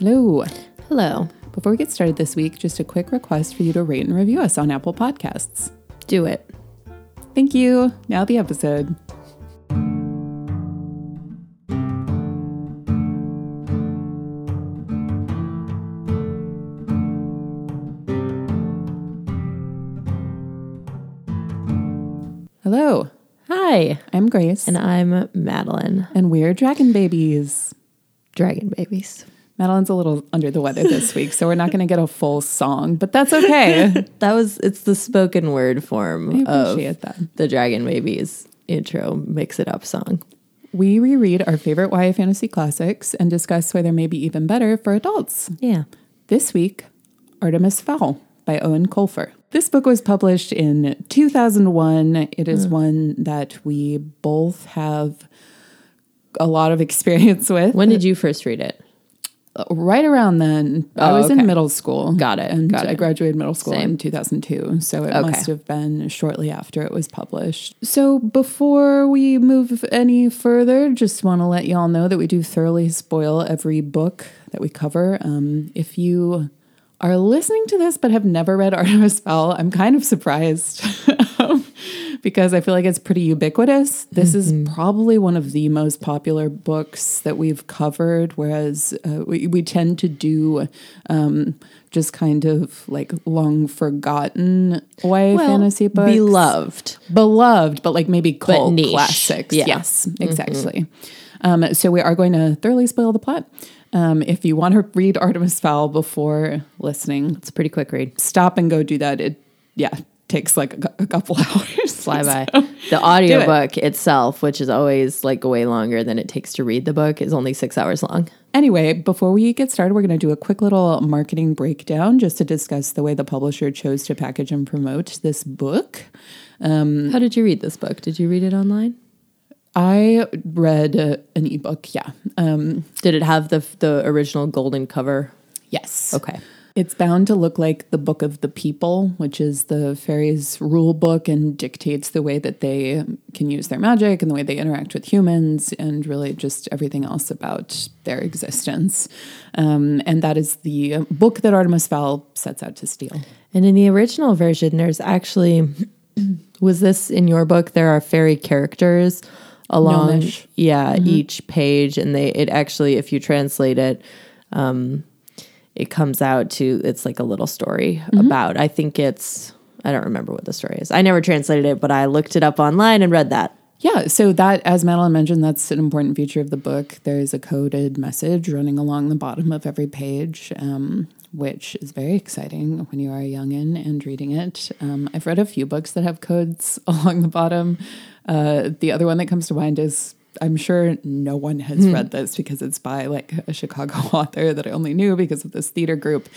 Hello. Hello. Before we get started this week, just a quick request for you to rate and review us on Apple Podcasts. Do it. Thank you. Now the episode. Hello, Hi. I'm Grace, And I'm Madeline. and we're Dragon Babies. Dragon babies. Madeline's a little under the weather this week, so we're not going to get a full song, but that's okay. That was it's the spoken word form of that. the Dragon Babies intro mix it up song. We reread our favorite YA fantasy classics and discuss why they may be even better for adults. Yeah. This week, Artemis Fowl by Eoin Colfer. This book was published in 2001. It is hmm. one that we both have a lot of experience with. When did you first read it? Right around then, I Oh, was in middle school. Got it, And got I it. graduated middle school Same. in 2002. So it Okay. must have been shortly after it was published. So before we move any further, just want to let y'all know that we do thoroughly spoil every book that we cover. Um, if you are listening to this but have never read Artemis Fowl, I'm kind of surprised. Because I feel like it's pretty ubiquitous. This is probably one of the most popular books that we've covered, whereas uh, we, we tend to do um, just kind of like long forgotten YA fantasy books. Beloved. Beloved, but like maybe cult classics. Yeah. Mm-hmm. Yes, exactly. Um, so we are going to thoroughly spoil the plot. Um, if you want to read Artemis Fowl before listening, It's a pretty quick read. stop and go do that. It, yeah, takes like a, a couple hours. Fly by. So- The audiobook itself, which is always like way longer than it takes to read the book, is only six hours long. Anyway, before we get started, we're going to do a quick little marketing breakdown just to discuss the way the publisher chose to package and promote this book. How did you read this book? Did you read it online? I read uh, an ebook, yeah. Um, Did it have the the original golden cover? yes. Okay. It's bound to look like the Book of the People, which is the fairies' rule book and dictates the way that they can use their magic and the way they interact with humans and really just everything else about their existence. Um, and that is the book that Artemis Fowl sets out to steal. And in the original version, there's actually was this in your book? There are fairy characters along, Gnomish. yeah, each page, and they it actually, if you translate it, um, it comes out to it's like a little story about. I think it's I don't remember what the story is. I never translated it, but I looked it up online and read that. Yeah, so that, as Madeline mentioned, that's an important feature of the book. There is a coded message running along the bottom of every page, um, which is very exciting when you are a youngin and reading it. Um, I've read a few books that have codes along the bottom. Uh, the other one that comes to mind is I'm sure no one has hmm. read this because it's by like a Chicago author that I only knew because of this theater group.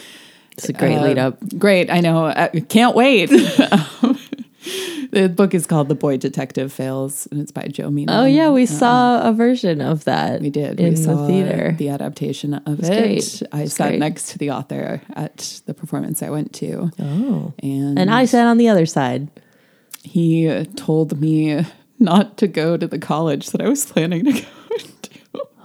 It's a great Uh, lead up. Great, I know. I can't wait. the book is called The Boy Detective Fails, and it's by Joe Meno. Oh yeah, we um, saw a version of that. We did. in we saw the theater. the adaptation of it. great. I sat great. next to the author at the performance I went to. oh, And, and I sat on the other side. he told me not to go to the college that I was planning to go to.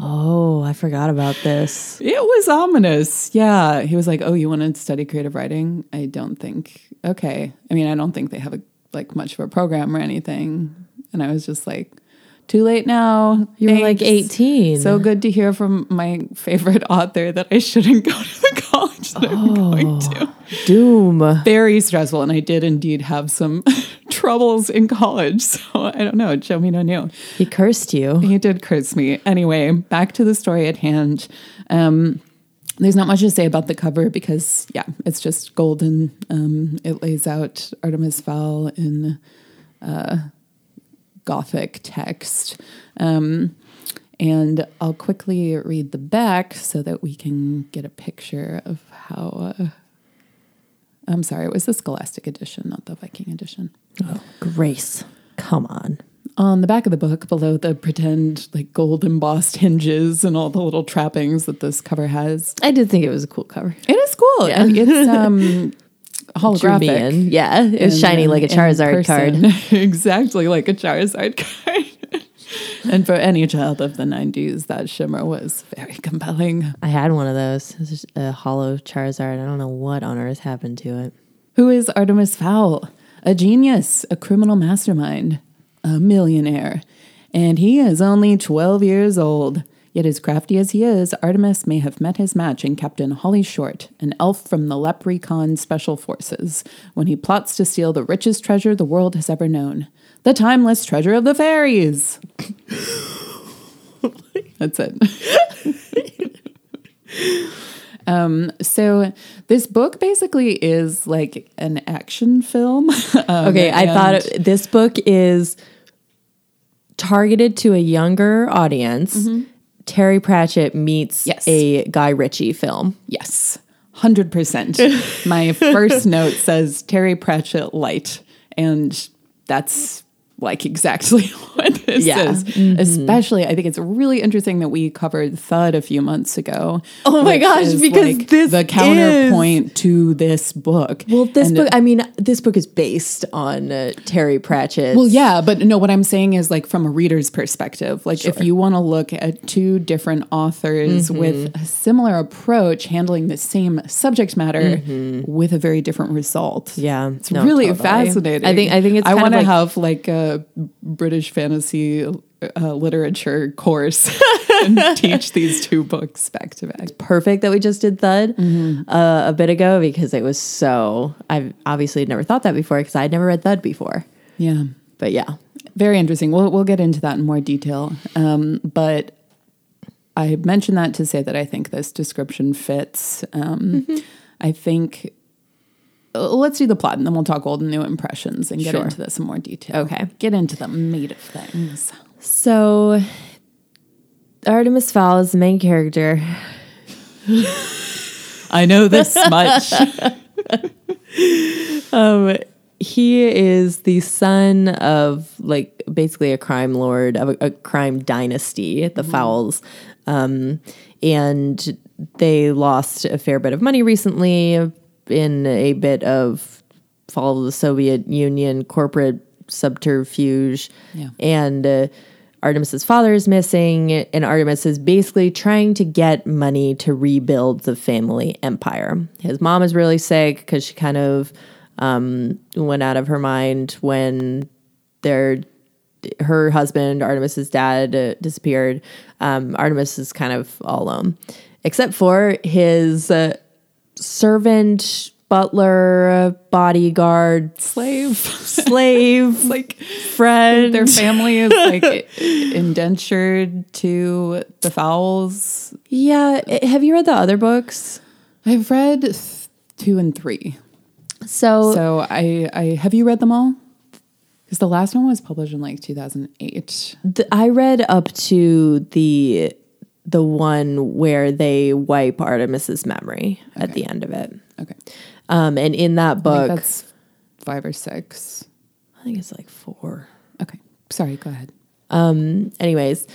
Oh, I forgot about this. It was ominous. Yeah. He was like, Oh, you want to study creative writing? I don't think. Okay. I mean, I don't think they have a, like much of a program or anything. And I was just like, Too late now. You were like 18. So good to hear from my favorite author that I shouldn't go to the college that I'm going to. Doom. Very stressful. And I did indeed have some troubles in college. So I don't know. Joe Meno knew. He cursed you. He did curse me. Anyway, back to the story at hand. Um, there's not much to say about the cover because, yeah, it's just golden. Um, it lays out Artemis Fowl in uh, Gothic text. Um, and I'll quickly read the back so that we can get a picture of how. Uh, I'm sorry, it was the Scholastic edition, not the Viking edition. Oh, grace. Come on. On the back of the book, below the pretend like gold embossed hinges and all the little trappings that this cover has, I did think it was a cool cover. it is cool. Yeah. And It's um, holographic. Yeah. It was in, shiny uh, like a Charizard card. exactly like a Charizard card. And for any child of the 90s, that shimmer was very compelling. I had one of those, it was a hollow Charizard. I don't know what on earth happened to it. Who is Artemis Fowl? A genius, a criminal mastermind, a millionaire. And he is only 12 years old. Yet, as crafty as he is, Artemis may have met his match in Captain Holly Short, an elf from the Leprechaun Special Forces, when he plots to steal the richest treasure the world has ever known the timeless treasure of the fairies. That's it. um, so, this book basically is like an action film. Um, Okay, I thought it- this book is targeted to a younger audience. Terry Pratchett meets Yes. a Guy Ritchie film. Yes, 100%. My first note says Terry Pratchett light, and that's like exactly what this Yeah. is. Especially, I think it's really interesting that we covered Thud a few months ago. Oh my gosh, is, because this the counterpoint to this book. Well, this And- book, I mean, this book is based on uh, Terry Pratchett. Well, yeah, but no, what I'm saying is like from a reader's perspective. Like if you want to look at two different authors Mm-hmm. with a similar approach handling the same subject matter with a very different result. Mm-hmm. Yeah, It's no, really totally. fascinating. I think- I think it's I want to like- have like a British fantasy uh, literature course and teach these two books back to back. perfect that we just did Thud Mm-hmm. uh, a bit ago because it was so. I've obviously never thought that before because I'd never read Thud before. Yeah. But yeah, Very interesting. We'll we'll get into that in more detail. Um, but I mentioned that to say that I think this description fits. Um, I think let's do the plot and then we'll talk old and new impressions and get Sure. into this in more detail. Okay. Get into the meat of things. so Artemis Fowl is the main character. I know this much. Um, he is the son of like basically a crime lord of a, a crime dynasty, the Fowls, um, and they lost a fair bit of money recently in a bit of fall of the Soviet Union corporate subterfuge, Yeah. and. Uh, Artemis's father is missing, and Artemis is basically trying to get money to rebuild the family empire. His mom is really sick because she kind of um, went out of her mind when their her husband, Artemis's dad, uh, disappeared. Um, Artemis is kind of all alone, except for his uh, servant, butler, bodyguard, Slave. slave, like friend. their family is like indentured to the fowls. Yeah. Have you read the other books? I've read th- two and three. So, So I, I have you read them all? Because the last one was published in like 2008. th- I read up to the the one where they wipe Artemis's memory at the end of it. Okay, Um, and in that I book, think that's five or six. I think it's like four. Okay, sorry. Go ahead. Um, anyways,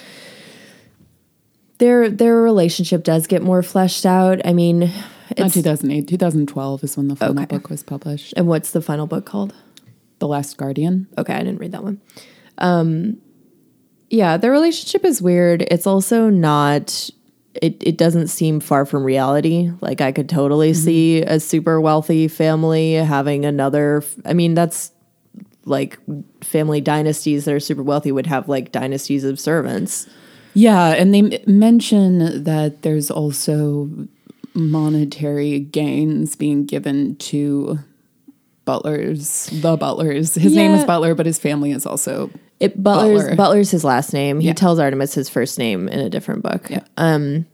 their their relationship does get more fleshed out. I mean, Not 2008. 2012 is when the final Okay. book was published. and what's the final book called? The Last Guardian. Okay, I didn't read that one. Um, yeah, their relationship is weird. It's also not. It it doesn't seem far from reality. Like I could totally mm-hmm. see a super wealthy family having another. I mean, that's like family dynasties that are super wealthy would have like dynasties of servants. Yeah, and they m- mention that there's also monetary gains being given to butlers, the butlers. His name is Butler, but his family is also It Butler's Butler. Butler's his last name. He Yeah. tells Artemis his first name in a different book. Yeah. Um,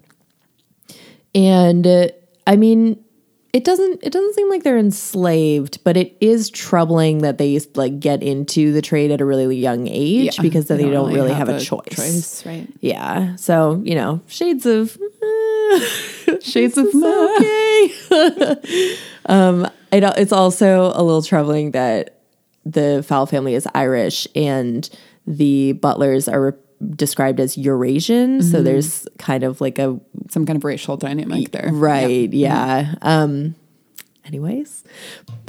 and uh, I mean, it doesn't it doesn't seem like they're enslaved, but it is troubling that they like get into the trade at a really young age Yeah, because then they don't, really have, a, choice. choice, right? Yeah. So you know, shades of Shades of it's okay. um, it, it's also a little troubling that the Fowl family is Irish and the butlers are re- described as Eurasian. So there's kind of like a some kind of racial dynamic there. right, yeah. Um, anyways,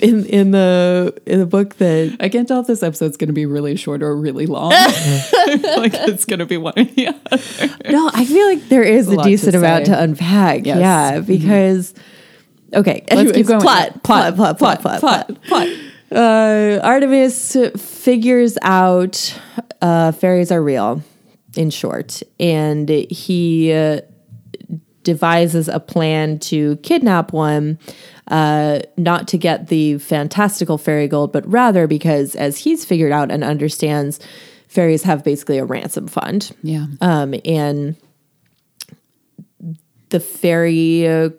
in in the in the book that I can't tell if this episode's going to be really short or really long. Like it's going to be one or the other. no, I feel like there is a a, lot to decent amount to unpack. Yes. Yeah, because okay, Let's keep going. Plot, plot, plot, plot, plot, plot. plot. Uh, Artemis figures out uh, fairies are real, in short, and he uh, devises a plan to kidnap one, uh, not to get the fantastical fairy gold, but rather because, as he's figured out and understands, fairies have basically a ransom fund. Yeah. Um, and the fairy uh,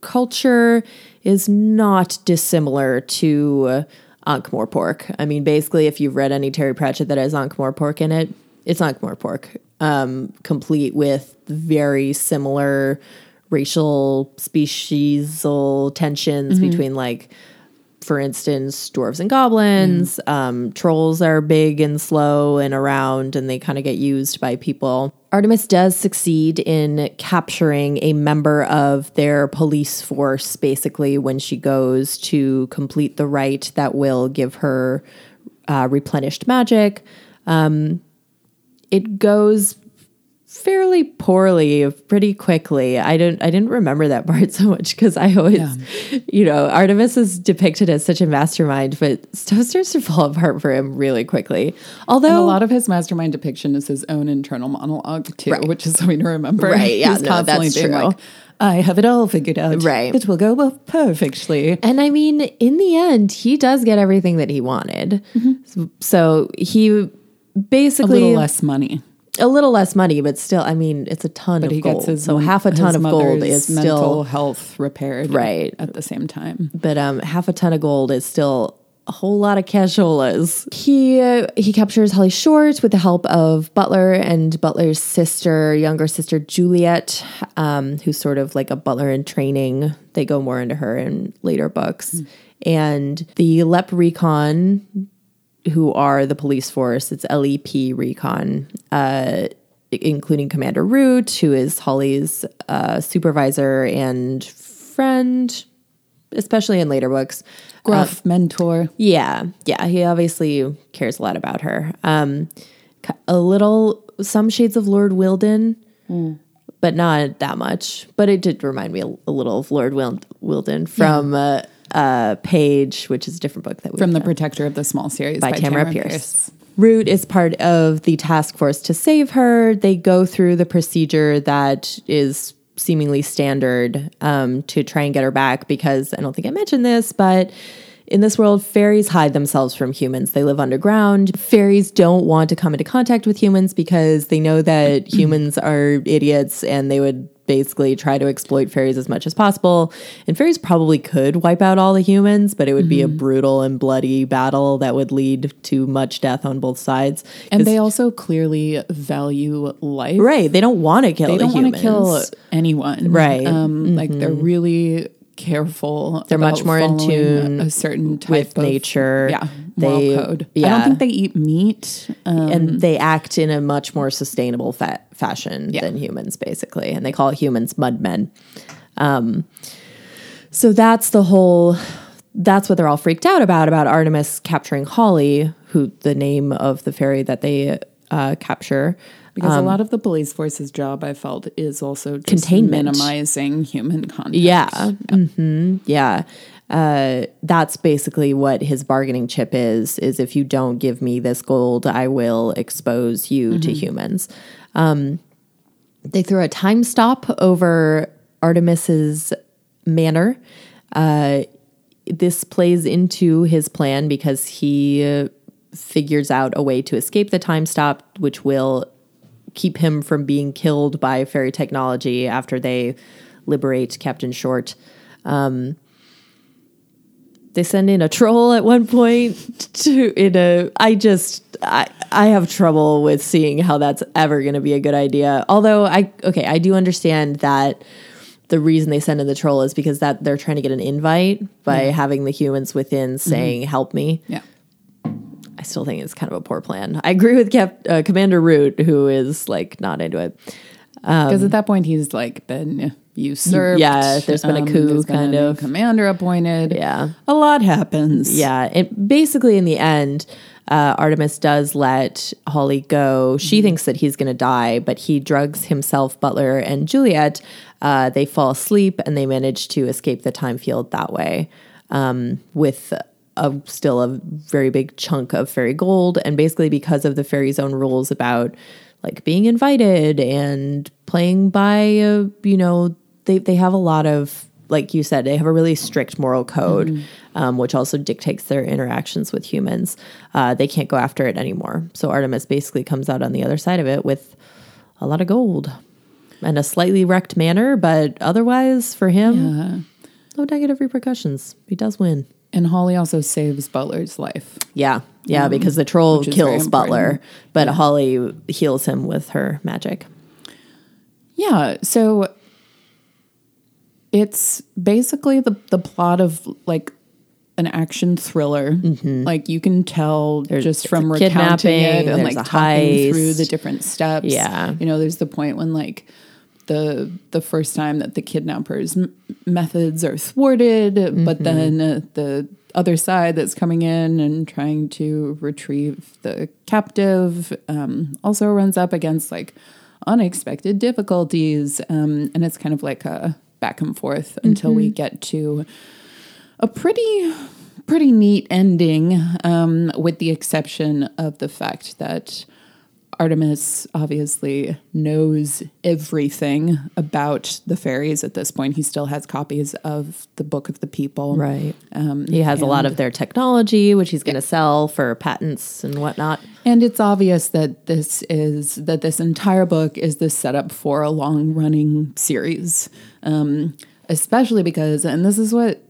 culture is not dissimilar to uh, Ankh-Morpork. I mean, basically, if you've read any Terry Pratchett that has Ankh-Morpork in it, it's Ankh-Morpork, um, complete with very similar racial speciesal tensions between like for instance, dwarves and goblins. Um, trolls are big and slow and around, and they kind of get used by people. Artemis does succeed in capturing a member of their police force, basically, when she goes to complete the rite that will give her uh, replenished magic. Um, it goes fairly poorly pretty quickly. I didn't I didn't remember that part so much because I always you know, Artemis is depicted as such a mastermind, but stuff starts to fall apart for him really quickly. Although And a lot of his mastermind depiction is his own internal monologue too, Right. which is something to remember. Right, yeah, He's no, constantly that's being true. like, I have it all figured out. Right. It will go perfectly. And I mean, in the end, he does get everything that he wanted. Mm-hmm. So he A basically little less money. A little less money, but still, I mean, it's a ton But of he gold. gets his so half a ton of gold is mental still health repaired Right. at the same time. but um, half a ton of gold is still a whole lot of casholas. He uh, he captures Holly Short with the help of Butler and Butler's sister, younger sister Juliet, um, who's sort of like a Butler in training. They go more into her in later books, and the LEPrecon, who are the police force. It's LEPrecon. Uh, including Commander Root, who is Holly's uh, supervisor and friend, especially in later books. Gruff mentor. Yeah, yeah, he obviously cares a lot about her. Um, a little, some shades of Lord Wyldon, but not that much. But it did remind me a, a little of Lord Wil- Wyldon from uh, uh, Page, which is a different book that we From the protector of the small series by, by, Tamora, Pierce. Root is part of the task force to save her. They go through the procedure that is seemingly standard um, to try and get her back because I don't think I mentioned this, but in this world, fairies hide themselves from humans. They live underground. Fairies don't want to come into contact with humans because they know that humans are idiots and they would basically try to exploit fairies as much as possible. And fairies probably could wipe out all the humans, but it would be a brutal and bloody battle that would lead to much death on both sides. And they also clearly value life. right, they don't want to kill They don't want to kill anyone. Right. Mm-hmm. Um, Like they're really careful. They're much more in tune a certain type with of nature. Yeah, They- code. I don't think they eat meat. Um, and they act in a much more sustainable fa- fashion Yeah. than humans, basically, and they call humans mudmen. Um, so that's the whole. That's what they're all freaked out about about Artemis capturing Holly, who the name of the fairy that they uh, capture. Because a lot of the police force's job, I felt, is also just Um, Containment. minimizing human contact. Yeah. hmm Yeah. Uh, that's basically what his bargaining chip is, is if you don't give me this gold, I will expose you to humans. Um, they throw a time stop over Artemis's manor. Uh, this plays into his plan because he uh, figures out a way to escape the time stop, which will keep him from being killed by fairy technology after they liberate Captain Short. Um, they send in a troll at one point to in a I just I I have trouble with seeing how that's ever going to be a good idea. Although I okay, I do understand that the reason they send in the troll is because that they're trying to get an invite by having the humans within saying help me. Yeah. I still think it's kind of a poor plan. I agree with Cap, uh, Commander Root who is like not into it. Because at that point, he's like been usurped. Yeah, there's been a coup, there's been kind of. commander appointed. Yeah. a lot happens. Yeah, it basically in the end, uh, Artemis does let Holly go. She thinks that he's going to die, but he drugs himself, Butler, and Juliet. Uh, they fall asleep and they manage to escape the time field that way um, with a, still a very big chunk of fairy gold. And basically, because of the fairy's own rules about like being invited and playing by, uh, you know, they, they have a lot of like you said, they have a really strict moral code, um, which also dictates their interactions with humans. Uh, they can't go after it anymore. So Artemis basically comes out on the other side of it with a lot of gold and a slightly wrecked manner, but otherwise, for him, no negative repercussions. He does win. And Holly also saves Butler's life. Yeah, yeah, because the troll which is very kills Butler, but Holly heals him with her magic. Yeah, so it's basically the the plot of like an action thriller. Like you can tell just Mm-hmm. from recounting it and like talking through the different steps. Yeah. you know, there's the point when like the the first time that the kidnappers' m- methods are thwarted, but Mm-hmm. then uh, the other side that's coming in and trying to retrieve the captive um, also runs up against like unexpected difficulties, um, and it's kind of like a back and forth until we get to a pretty pretty neat ending, um, with the exception of the fact that Artemis obviously knows everything about the fairies at this point. He still has copies of the Book of the People. Right. Um, He has a lot of their technology, which he's going to sell for patents and whatnot. And it's obvious that this is that this entire book is the setup for a long running series, um, especially because, and this is what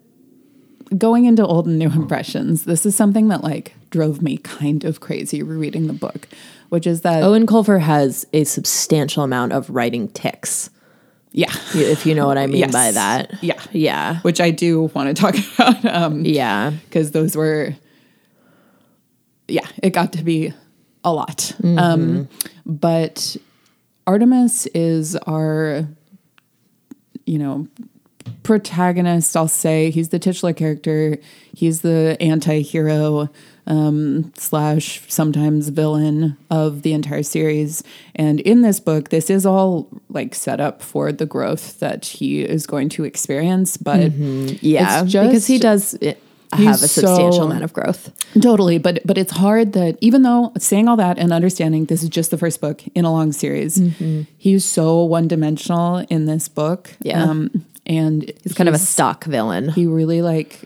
going into old and new impressions. This is something that like drove me kind of crazy rereading the book, which is that Eoin Colfer has a substantial amount of writing ticks, yeah, if you know what I mean Yes. by that. yeah, Yeah. which I do want to talk about. Um, Yeah. because those were yeah it got to be a lot um but artemis is our you know protagonist i'll say he's the titular character he's the anti-hero um, slash sometimes villain of the entire series and in this book this is all like set up for the growth that he is going to experience but Yeah. it's because he does it, have a substantial so- amount of growth. Totally, but but it's hard that even though saying all that and understanding this is just the first book in a long series, he's so one dimensional in this book. Yeah. um, and He's kind of a stock villain. he really like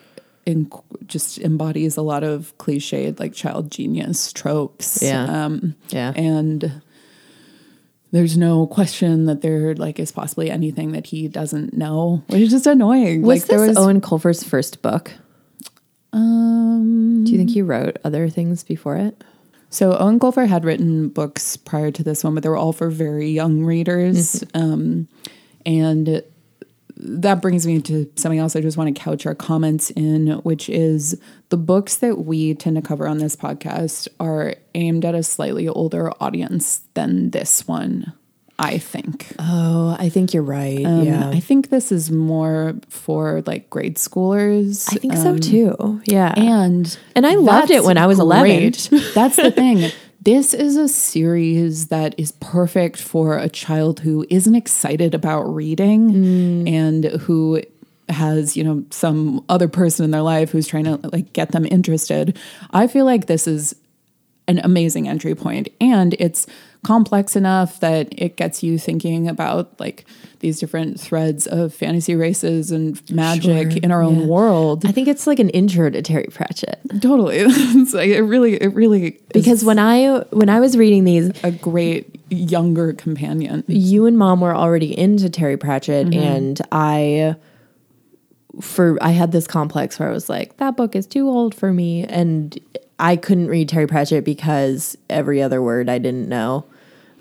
in, just embodies a lot of cliched like child genius tropes. Yeah. um, Yeah. and there's no question that there like is possibly anything that he doesn't know, which is just annoying. Was like there this was Eoin Colfer's first book? um Do you think he wrote other things before it? So Owen Colfer had written books prior to this one, but they were all for very young readers. Um, and that brings me to something else I just want to couch our comments in, which is the books that we tend to cover on this podcast are aimed at a slightly older audience than this one, I think. Oh, I think you're right. Um, I think this is more for like grade schoolers. I think so too. Yeah. And And I loved it when I was 11. great. That's the thing. This is a series that is perfect for a child who isn't excited about reading Mm. and who has, you know, some other person in their life who's trying to like get them interested. I feel like this is an amazing entry point and it's complex enough that it gets you thinking about like these different threads of fantasy races and magic Sure, in our own world I think it's like an intro to Terry Pratchett. Totally. it's like it really, it really is Because when I when I was reading these, a great younger companion. you and mom were already into Terry Pratchett Mm-hmm. and I for I had this complex where I was like that book is too old for me and I couldn't read Terry Pratchett because every other word I didn't know.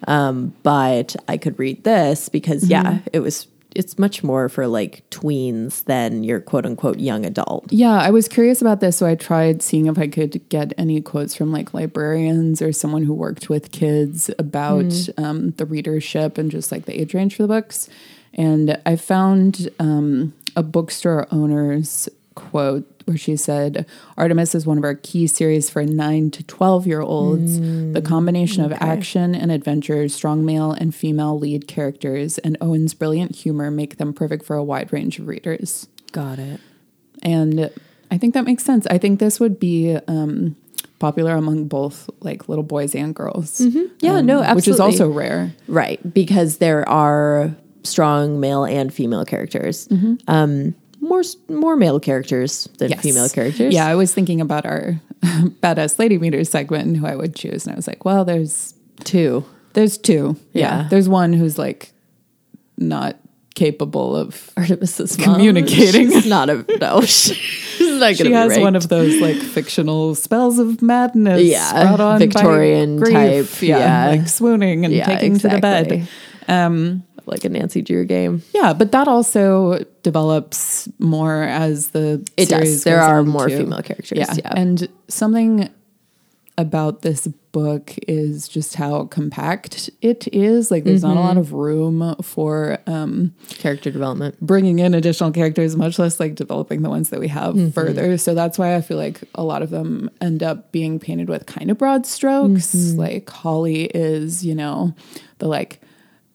Um, but I could read this because yeah, Mm-hmm. it was it's much more for like tweens than your quote unquote young adult. Yeah, I was curious about this, so I tried seeing if I could get any quotes from like librarians or someone who worked with kids about um, the readership and just like the age range for the books. And I found um, a bookstore owner's quote where she said, Artemis is one of our key series for 9 to 12 year olds. the combination of action and adventure, strong male and female lead characters, and Eoin's brilliant humor make them perfect for a wide range of readers. Got it. And I think that makes sense. I think this would be um, popular among both like little boys and girls. Yeah, Um, no, Which is also rare. Right, because there are strong male and female characters. Um, more more male characters than Yes. female characters. Yeah, I was thinking about our badass lady meter segment and who I would choose, and I was like, well, there's two. there's two. Yeah. there's one who's like not capable of. Artemis's mom. Communicating. She's not a no. She's not She be has one of those like fictional spells of madness, Yeah, Victorian by grief. type, yeah, yeah. like swooning and Yeah, taking to the bed. Um, like a Nancy Drew game. Yeah, but that also develops more as the It series does. There are more too. female characters. Yeah. Yeah. and something about this book is just how compact it is. Like, there's not a Mm-hmm. lot of room for um, Character development. bringing in additional characters, much less like developing the ones that we have Mm-hmm. further. So that's why I feel like a lot of them end up being painted with kind of broad strokes. Mm-hmm. Like Holly is, you know, the like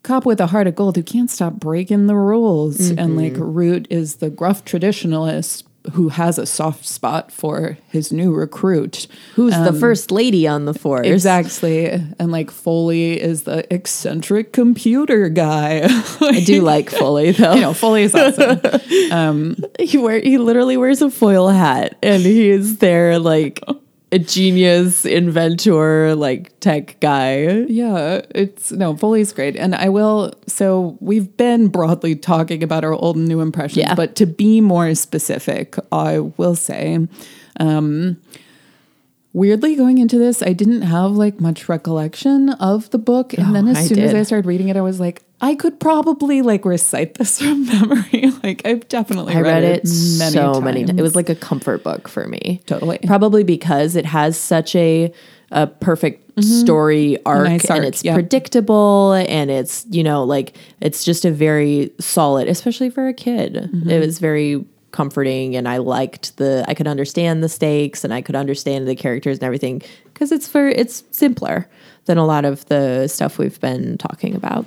cop with a heart of gold who can't stop breaking the rules. And like Mm-hmm. Root is the gruff traditionalist who has a soft spot for his new recruit. Who's the first lady on the force? Exactly. And like Foaly is the eccentric computer guy. I do like Foaly though. you know, Foaly is awesome. he wear he literally wears a foil hat and he is there like a genius inventor like tech guy Yeah, it's no, Foaly's great. And I will so we've been broadly talking about our old and new impressions, Yeah. but to be more specific, I will say um weirdly going into this, I didn't have like much recollection of the book. And then Oh, as I soon as. I started reading it, I was like, I could probably like recite this from memory. like I've definitely i read it many so times. many times it was like a comfort book for me Totally. probably because it has such a a perfect story arc, Mm-hmm. nice arc, and it's yeah. predictable and it's you know like it's just a very solid especially for a kid Mm-hmm. it was very comforting and i liked the i could understand the stakes and i could understand the characters and everything because it's for it's simpler than a lot of the stuff we've been talking about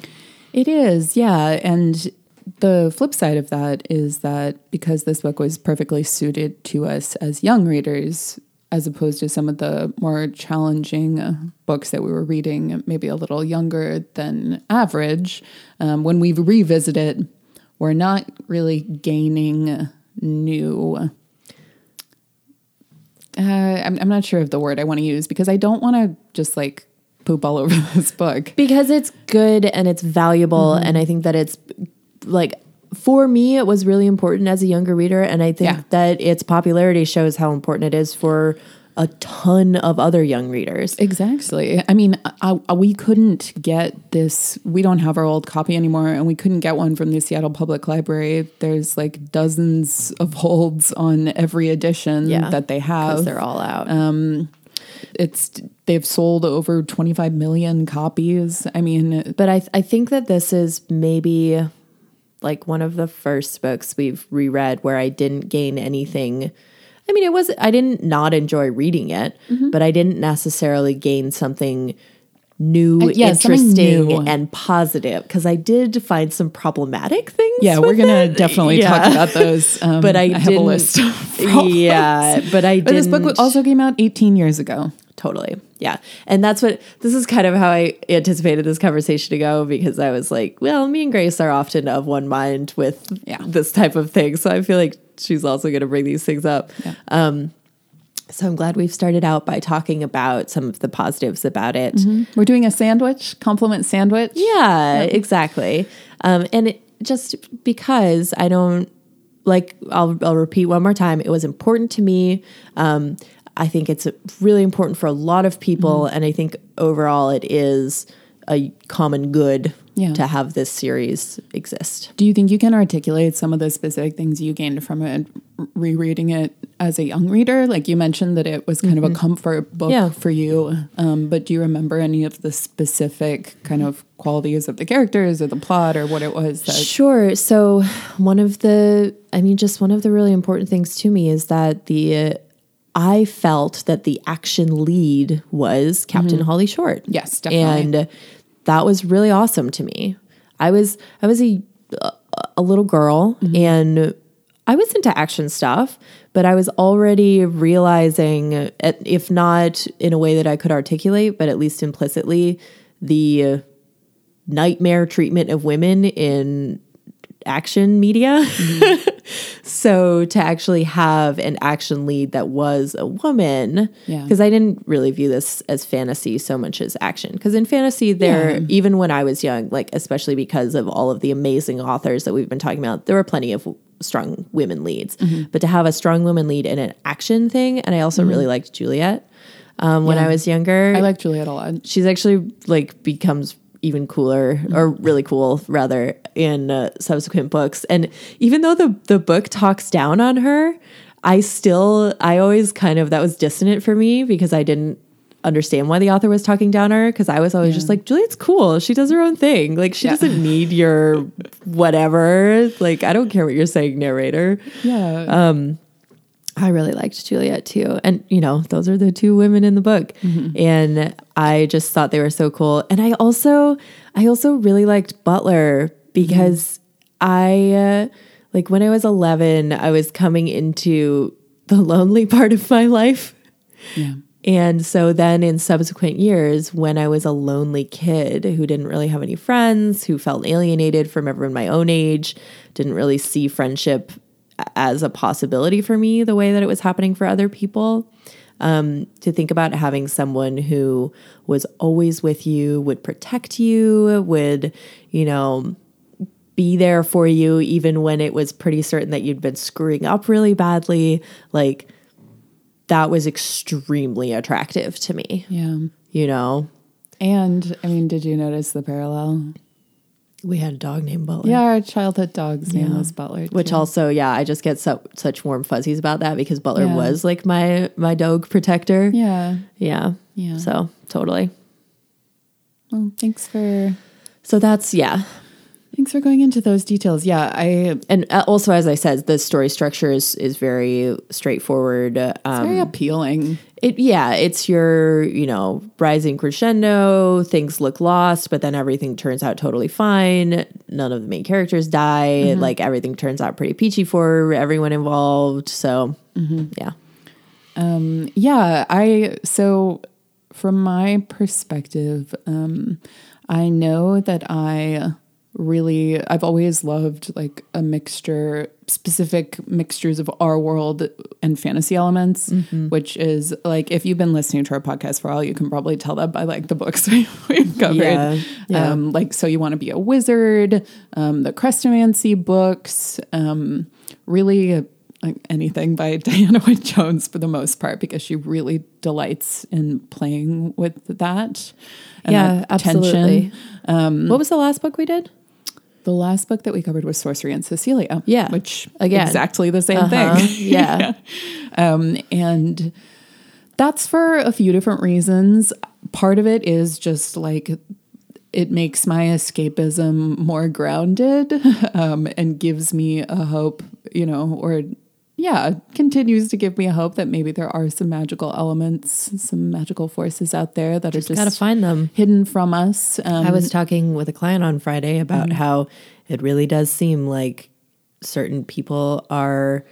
It is, yeah. And the flip side of that is that because this book was perfectly suited to us as young readers, as opposed to some of the more challenging uh, books that we were reading, maybe a little younger than average, um, when we revisit it, we're not really gaining new. Uh, I'm, I'm not sure of the word I want to use because I don't want to just like poop all over this book. because it's good and it's valuable Mm-hmm. and i think that it's like for me it was really important as a younger reader and i think Yeah. that its popularity shows how important it is for a ton of other young readers Exactly. I mean, I, I- we couldn't get this. We don't have our old copy anymore, and we couldn't get one from the Seattle Public Library. There's like dozens of holds on every edition Yeah, that they have. they're all out It's they've sold over 25 million copies. I mean, but I, I think that this is maybe like one of the first books we've reread where i didn't gain anything i mean it was i didn't not enjoy reading it Mm-hmm. but i didn't necessarily gain something new Uh, yeah, interesting new. and positive because i did find some problematic things yeah, we're gonna it. definitee talk about those. Um, but i, have didn't, a list. Yeah but i But this book also came out 18 years ago. Totally. Yeah. And that's what this is kind of how I anticipated this conversation to go because I was like, well, me and Grace are often of one mind with Yeah. this type of thing. So I feel like she's also going to bring these things up. Yeah. Um, so I'm glad we've started out by talking about some of the positives about it. We're doing a sandwich, compliment sandwich. Yeah, exactly. Um, and it, just because I don't like, I'll, I'll repeat one more time. It was important to me. Um, I think it's really important for a lot of people, and I think overall it is a common good Yeah. to have this series exist. Do you think you can articulate some of the specific things you gained from it rereading it as a young reader? Like you mentioned that it was kind of a comfort book Yeah. for you, um, but do you remember any of the specific kind of qualities of the characters or the plot or what it was that? Sure. So, one of the, I mean, just one of the really important things to me is that the, uh, I felt that the action lead was Captain Holly Short. Yes, definitely. And that was really awesome to me. I was, I was a, a little girl mm-hmm. and I was into action stuff, but I was already realizing, if not in a way that I could articulate, but at least implicitly, the nightmare treatment of women in action media. so to actually have an action lead that was a woman, Yeah. because I didn't really view this as fantasy so much as action. Because in fantasy, there, Yeah. even when I was young, like especially because of all of the amazing authors that we've been talking about, there were plenty of strong women leads. Mm-hmm. But to have a strong woman lead in an action thing, and I also really liked Juliet um, when Mm-hmm. Yeah. I was younger I like Juliet a lot. she's actually like becomes even cooler or really cool rather in uh, subsequent books. And even though the the book talks down on her i still i always kind of that was dissonant for me because i didn't understand why the author was talking down her because i was always just like juliet's cool. She does her own thing. Like she Yeah. doesn't need your whatever. Like i don't care what you're saying narrator. Yeah. Uh, I really liked Juliet too. And, you know, those are the two women in the book. And I just thought they were so cool. And I also, I also really liked Butler because I, uh, like when I was 11, I was coming into the lonely part of my life. yeah. And so then in subsequent years, when I was a lonely kid who didn't really have any friends, who felt alienated from everyone my own age, didn't really see friendship as a possibility for me the way that it was happening for other people. Um, to think about having someone who was always with you, would protect you, would, you know, be there for you even when it was pretty certain that you'd been screwing up really badly. Like, that was extremely attractive to me, Yeah. you know? And I mean, did you notice the parallel? We had a dog named Butler. Yeah, our childhood dog's name Yeah. was Butler. Which also, yeah, I just get so, such warm fuzzies about that because Butler Yeah. was like my my dog protector. Yeah. Yeah. Yeah. So totally. Well, thanks for So that's yeah. Thanks for going into those details. Yeah, I And uh, also, as I said, the story structure is is very straightforward. Um, very appealing. It yeah, it's your you know rising crescendo. Things look lost, but then everything turns out totally fine. None of the main characters die. Like everything turns out pretty peachy for everyone involved. So yeah, um, Yeah, I so from my perspective, um, I know that I really I've always loved like a mixture specific mixtures of our world and fantasy elements which is like if you've been listening to our podcast for a while you can probably tell that by like the books we- we've covered Yeah, yeah. um like so you want to be a wizard um the Chrestomanci books um really like anything by Diana Wynne Jones for the most part because she really delights in playing with that. and yeah, that absolutely. what was the last book we did? The last book that we covered was Sorcery and Cecilia. Yeah. which Again. exactly the same Uh-huh. thing. Yeah. Um, and that's for a few different reasons. Part of it is just like it makes my escapism more grounded um, and gives me a hope, you know, or yeah, continues to give me a hope that maybe there are some magical elements, some magical forces out there that are just Got to find them. hidden from us. Um, I was talking with a client on Friday about Mm-hmm. how it really does seem like certain people are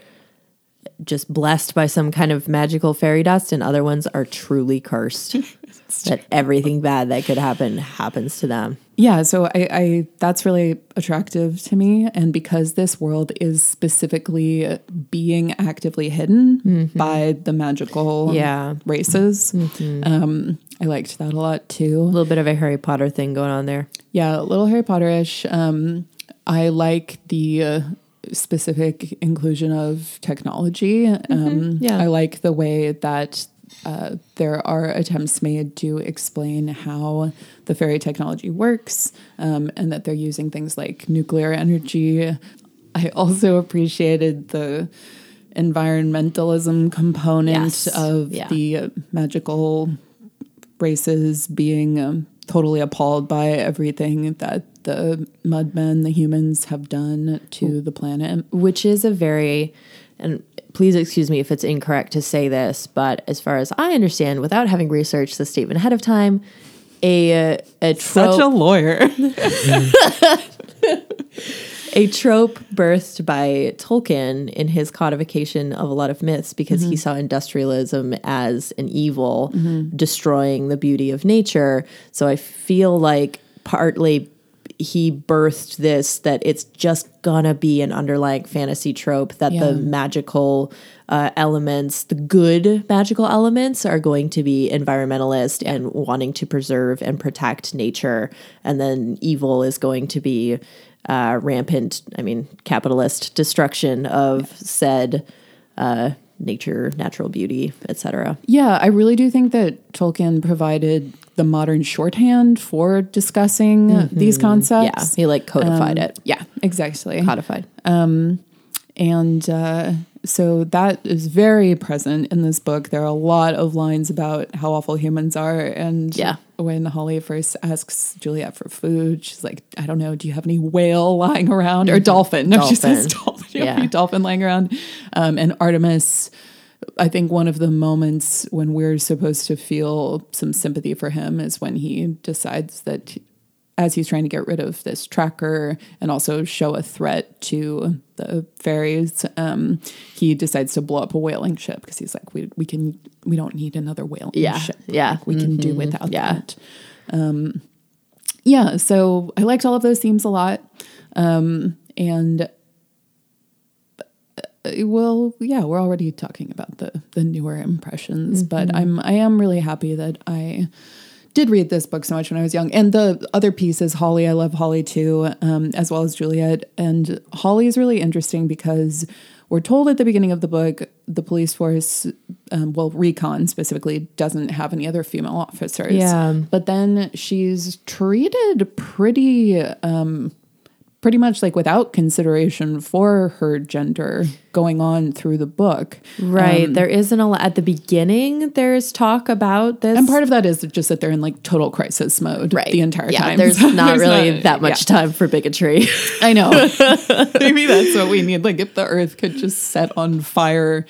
just blessed by some kind of magical fairy dust and other ones are truly cursed. that everything bad that could happen happens to them. Yeah, so I, I that's really attractive to me, and because this world is specifically being actively hidden by the magical Yeah. races, um, I liked that a lot too. A little bit of a Harry Potter thing going on there. Yeah, a little Harry Potterish. Um, I like the uh, specific inclusion of technology. Um, yeah. I like the way that uh, there are attempts made to explain how the fairy technology works um, and that they're using things like nuclear energy. I also appreciated the environmentalism component Yes. of Yeah. the magical races being um, totally appalled by everything that the mudmen, the humans, have done to the planet. which is a very and please excuse me if it's incorrect to say this but as far as i understand without having researched the statement ahead of time a a trope, lawyer. a trope birthed by Tolkien in his codification of a lot of myths because he mm-hmm. saw industrialism as an evil mm-hmm. destroying the beauty of nature. So I feel like partly he birthed this that it's just gonna be an underlying fantasy trope that Yeah. the magical uh, elements, the good magical elements, are going to be environmentalist and wanting to preserve and protect nature, and then evil is going to be uh, rampant. I mean, capitalist destruction of said uh, nature, natural beauty, etc. Yeah, I really do think that Tolkien provided the modern shorthand for discussing these concepts. Yeah, he like codified Um, it, Yeah, exactly. codified. Um, and uh, so that is very present in this book. There are a lot of lines about how awful humans are. And Yeah. when Holly first asks Juliet for food, she's like, I don't know, do you have any whale lying around? Or dolphin. No, she says Mm-hmm. Dolphin. dolphin. Do you have any dolphin lying around? Um, and Artemis, I think one of the moments when we're supposed to feel some sympathy for him is when he decides that as he's trying to get rid of this tracker and also show a threat to the fairies, um, he decides to blow up a whaling ship because he's like, we we can we don't need another whaling Yeah, ship. yeah, Like, we can do without yeah. that. Um, yeah, so I liked all of those themes a lot, um, and well, yeah, we're already talking about the the newer impressions, but I'm I am really happy that I did read this book so much when I was young. And the other piece is Holly. I love Holly too, um, as well as Juliet. And Holly is really interesting because we're told at the beginning of the book the police force, um, well, recon specifically, doesn't have any other female officers. Yeah. But then she's treated pretty um, pretty much like without consideration for her gender going on through the book. Right. Um, there isn't a lot at the beginning. There's talk about this. And part of that is just that they're in like total crisis mode right. the entire yeah, time. There's So not really not- that much time for bigotry. I know. Maybe that's what we need. Like if the earth could just set on fire.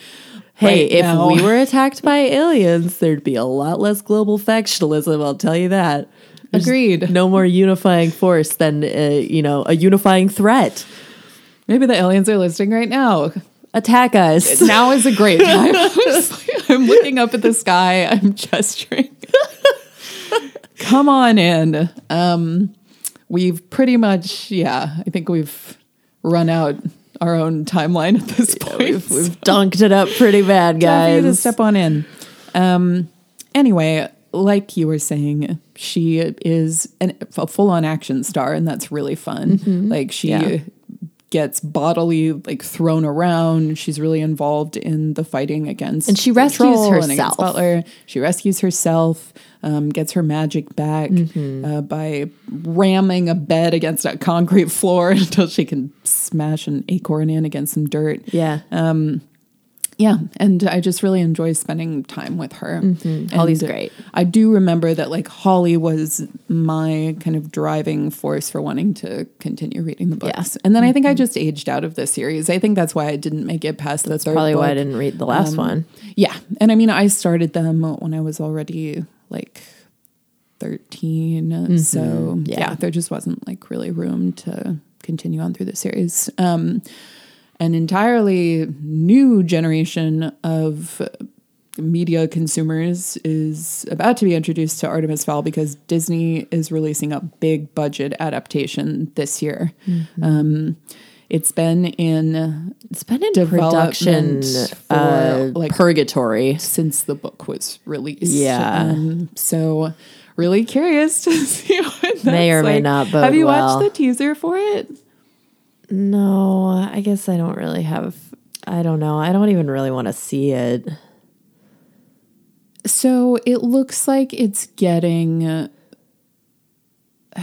hey, right if now. we were attacked by aliens, there'd be a lot less global factionalism. I'll tell you that. Agreed. No more unifying force than uh, you know a unifying threat. Maybe the aliens are listening right now. Attack us. Now is a great time. I'm looking up at the sky. I'm gesturing. Come on in. Um, we've pretty much, yeah, I think we've run out our own timeline at this point. we've, we've dunked it up pretty bad, Time for to guys. step on in. Um, anyway, like you were saying, she is an, a full on action star, and that's really fun. Like she Mm-hmm. Yeah. gets bodily like thrown around. She's really involved in the fighting against And she rescues herself. Butler. She rescues herself. Um, gets her magic back Mm-hmm. uh, by ramming a bed against a concrete floor until she can smash an acorn in against some dirt. yeah. Yeah, and I just really enjoy spending time with her. Mm-hmm. Holly's great. I do remember that like Holly was my kind of driving force for wanting to continue reading the books. Yeah. Mm-hmm. And then I think I just aged out of the series. I think that's why I didn't make it past the third Probably why I didn't read the last Um, one. Yeah. And I mean I started them when I was already like 13. So Mm-hmm. Yeah. yeah. there just wasn't like really room to continue on through the series. Um an entirely new generation of media consumers is about to be introduced to Artemis Fowl because Disney is releasing a big budget adaptation this year. Mm-hmm. Um, it's been in It's been in production for, uh, like- purgatory. since the book was released. Yeah. Um, so really curious to see what that's May or may not Have you well. watched the teaser for it? No, I guess I don't really have. I don't know. I don't even really want to see it. So it looks like it's getting. uh,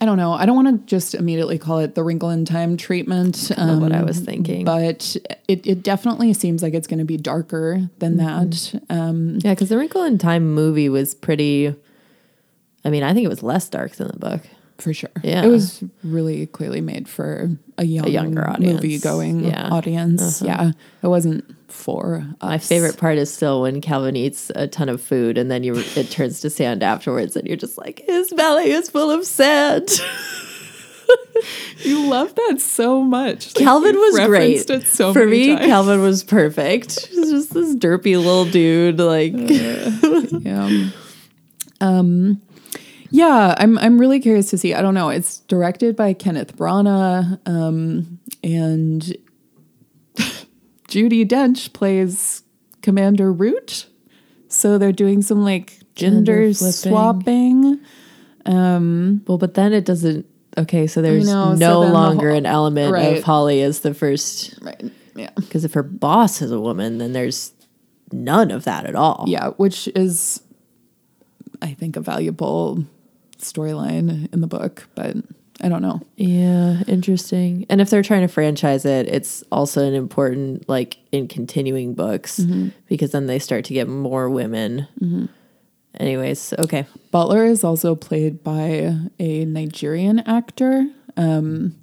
I don't know. I don't want to just immediately call it the wrinkle in time treatment. of what I um, was thinking. But it, it definitely seems like it's going to be darker than Mm-hmm. that. Um, Yeah, because the Wrinkle in Time movie was pretty. I mean, I think it was less dark than the book. For sure. Yeah. It was really clearly made for a young, younger audience. movie going Yeah. Uh-huh. audience. Yeah. It wasn't for us. My favorite part is still when Calvin eats a ton of food and then you it turns to sand afterwards, and you're just like, his belly is full of sand. You love that so much. Calvin you've was great. So For me, times. Calvin was perfect. He's just this derpy little dude. Like, yeah. Um, yeah, I'm I'm really curious to see. I don't know. It's directed by Kenneth Branagh, um, and Judi Dench plays Commander Root. So they're doing some like gender, Gender swapping. well, but then it doesn't. Okay, so there's know, so no the longer whole- an element right. of Holly as the first. Right. Yeah. Because if her boss is a woman, then there's none of that at all. Yeah, which is, I think, a valuable storyline in the book, but I don't know. Yeah, interesting. And if they're trying to franchise it, it's also an important like in continuing books because then they start to get more women. Anyways, okay. Butler is also played by a Nigerian actor. Um,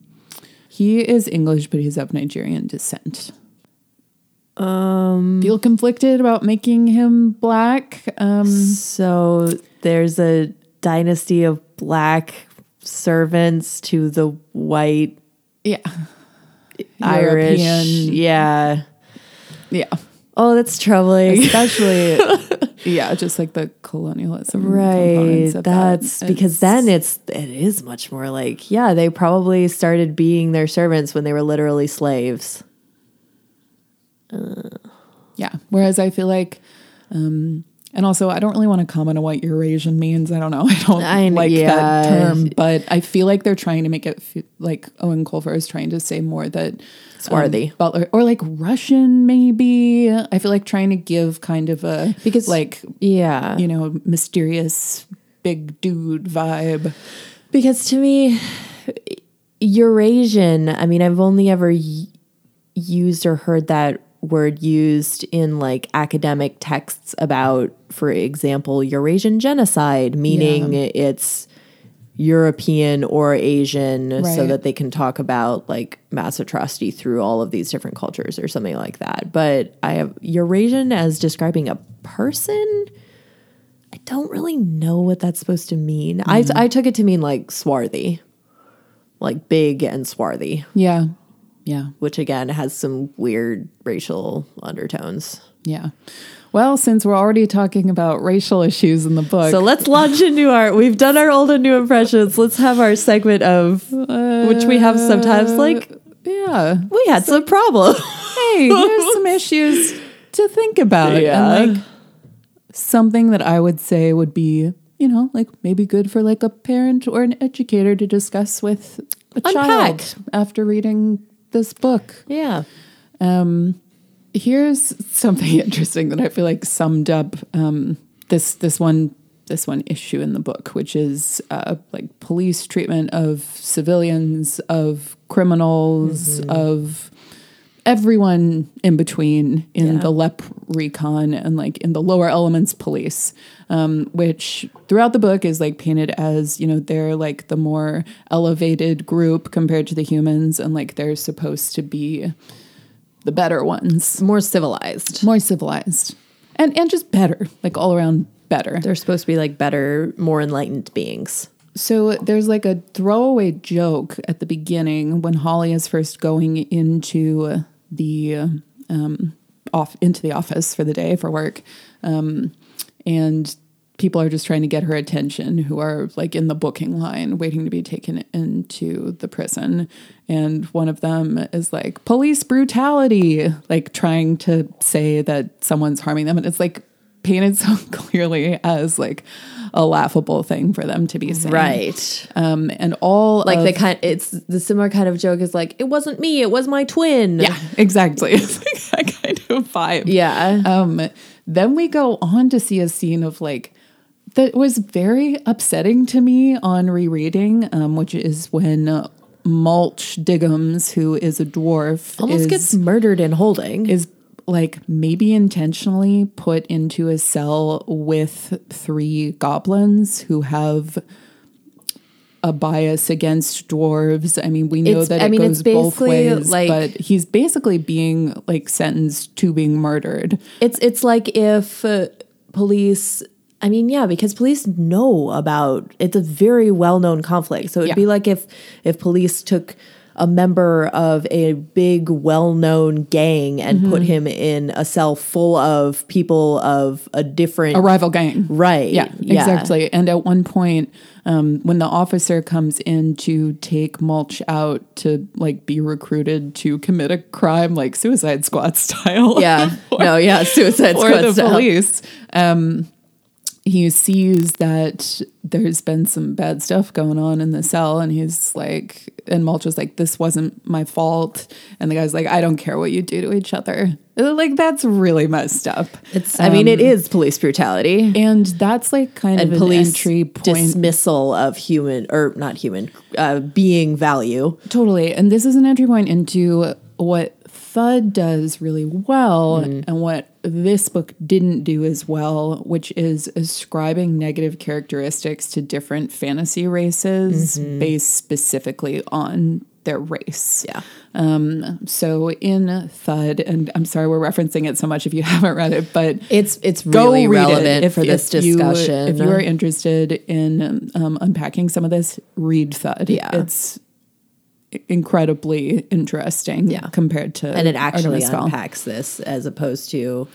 he is English, but he's of Nigerian descent. Um, Feel conflicted about making him black. Um, So there's a dynasty of black servants to the white yeah, Irish. European- Yeah. yeah, Oh, that's troubling. especially yeah, just like the colonialism, Right. of that. That's because then it's it is much more like, yeah, they probably started being their servants when they were literally slaves. Yeah. Whereas I feel like, um, and also I don't really want to comment on what Eurasian means. I don't know. I don't I- like yeah. that term, but I feel like they're trying to make it fe- like Eoin Colfer is trying to say more that um, Swarthy. Butler or like Russian maybe. I feel like trying to give kind of a Because- like Yeah. you know mysterious big dude vibe. Because to me, Eurasian, I mean, I've only ever y- used or heard that word used in like academic texts about, for example, Eurasian genocide, meaning it's European or Asian so that they can talk about like mass atrocity through all of these different cultures or something like that. But I have Eurasian as describing a person. I don't really know what that's supposed to mean. I mm. I took it to mean like swarthy, like big and swarthy, Yeah. Yeah. which again has some weird racial undertones. Yeah. Well, since we're already talking about racial issues in the book, So let's launch into our. We've done our old and new impressions. Let's have our segment of which we have sometimes. Uh, like yeah. we had some problems. hey, here's some issues to think about. Yeah. And like something that I would say would be, you know, like maybe good for like a parent or an educator to discuss with a Unpack. child after reading this book. yeah. Here's something interesting that I feel like summed up um, this this one this one issue in the book, which is uh, like police treatment of civilians, of criminals, of everyone in between in Yeah. the LEP recon and like in the lower elements police, um, which throughout the book is like painted as, you know, they're like the more elevated group compared to the humans and like they're supposed to be the better ones, More civilized. more civilized and, and just better, like all around better. They're supposed to be like better, more enlightened beings. So there's like a throwaway joke at the beginning when Holly is first going into the um, off into the office for the day for work, um, and people are just trying to get her attention who are like in the booking line waiting to be taken into the prison and one of them is like police brutality like trying to say that someone's harming them and it's like painted so clearly as like a laughable thing for them to be saying Right. um, and all Like of, the kind it's the similar kind of joke is like, it wasn't me, it was my twin. yeah, exactly. It's like that kind of vibe. Yeah. Um, then we go on to see a scene of like that was very upsetting to me on rereading, um, which is when uh, Mulch Diggums, who is a dwarf, Almost is, gets murdered in holding. is like maybe intentionally put into a cell with three goblins who have a bias against dwarves. I mean, we know It's- that I it mean, goes it's both ways, like- but he's basically being like sentenced to being murdered. It's it's like if uh, police. I mean, yeah, because police know about it's a very well known conflict. So it'd Yeah. be like if if police took a member of a big well known gang and put Mm-hmm. him in a cell full of people of a different A rival gang. right. Yeah, exactly. And at one point, um, when the officer comes in to take Mulch out to like be recruited to commit a crime, like Suicide Squad style. Yeah. no, yeah, Suicide Squad or the style. police. Um, he sees that there's been some bad stuff going on in the cell, and he's like, and Mulch is like, "This wasn't my fault," and the guy's like, "I don't care what you do to each other." Like that's really messed up. It's I mean, it is police brutality. and that's like kind and of an police entry point. dismissal of human or not human uh, being value. Totally. And this is an entry point into what Thud does really well and what this book didn't do as well, which is ascribing negative characteristics to different fantasy races based specifically on their race. Yeah. Um, So in Thud, and I'm sorry we're referencing it so much if you haven't read it, but It's it's really relevant it if, for this if you- discussion. if you are interested in um, unpacking some of this, read Thud. Yeah. It's incredibly interesting Yeah. compared to and it actually Artemis Fowl. unpacks this as opposed to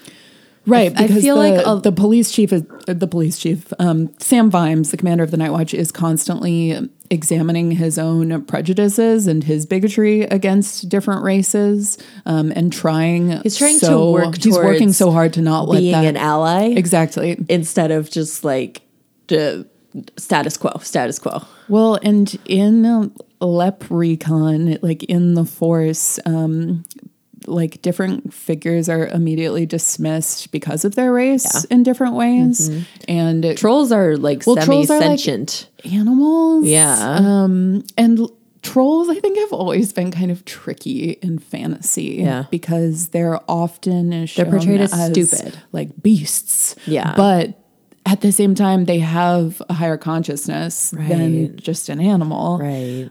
Right, I because feel the, like a- the police chief is uh, the police chief. Um, Sam Vimes, the commander of the Night Watch, is constantly examining his own prejudices and his bigotry against different races, um, and trying. He's trying to work He's working so hard to not let being that an ally exactly. instead of just like the status quo, status quo. Well, and in LEPrecon, like in the Force, um, like different figures are immediately dismissed because of their race in different ways, and Trolls are like Well, trolls are, like- animals. Yeah. Um, and l- trolls, I think, have always been kind of tricky in fantasy. Yeah. Because they're often shown portrayed as stupid. like beasts. Yeah. But at the same time, they have a higher consciousness than just an animal. right.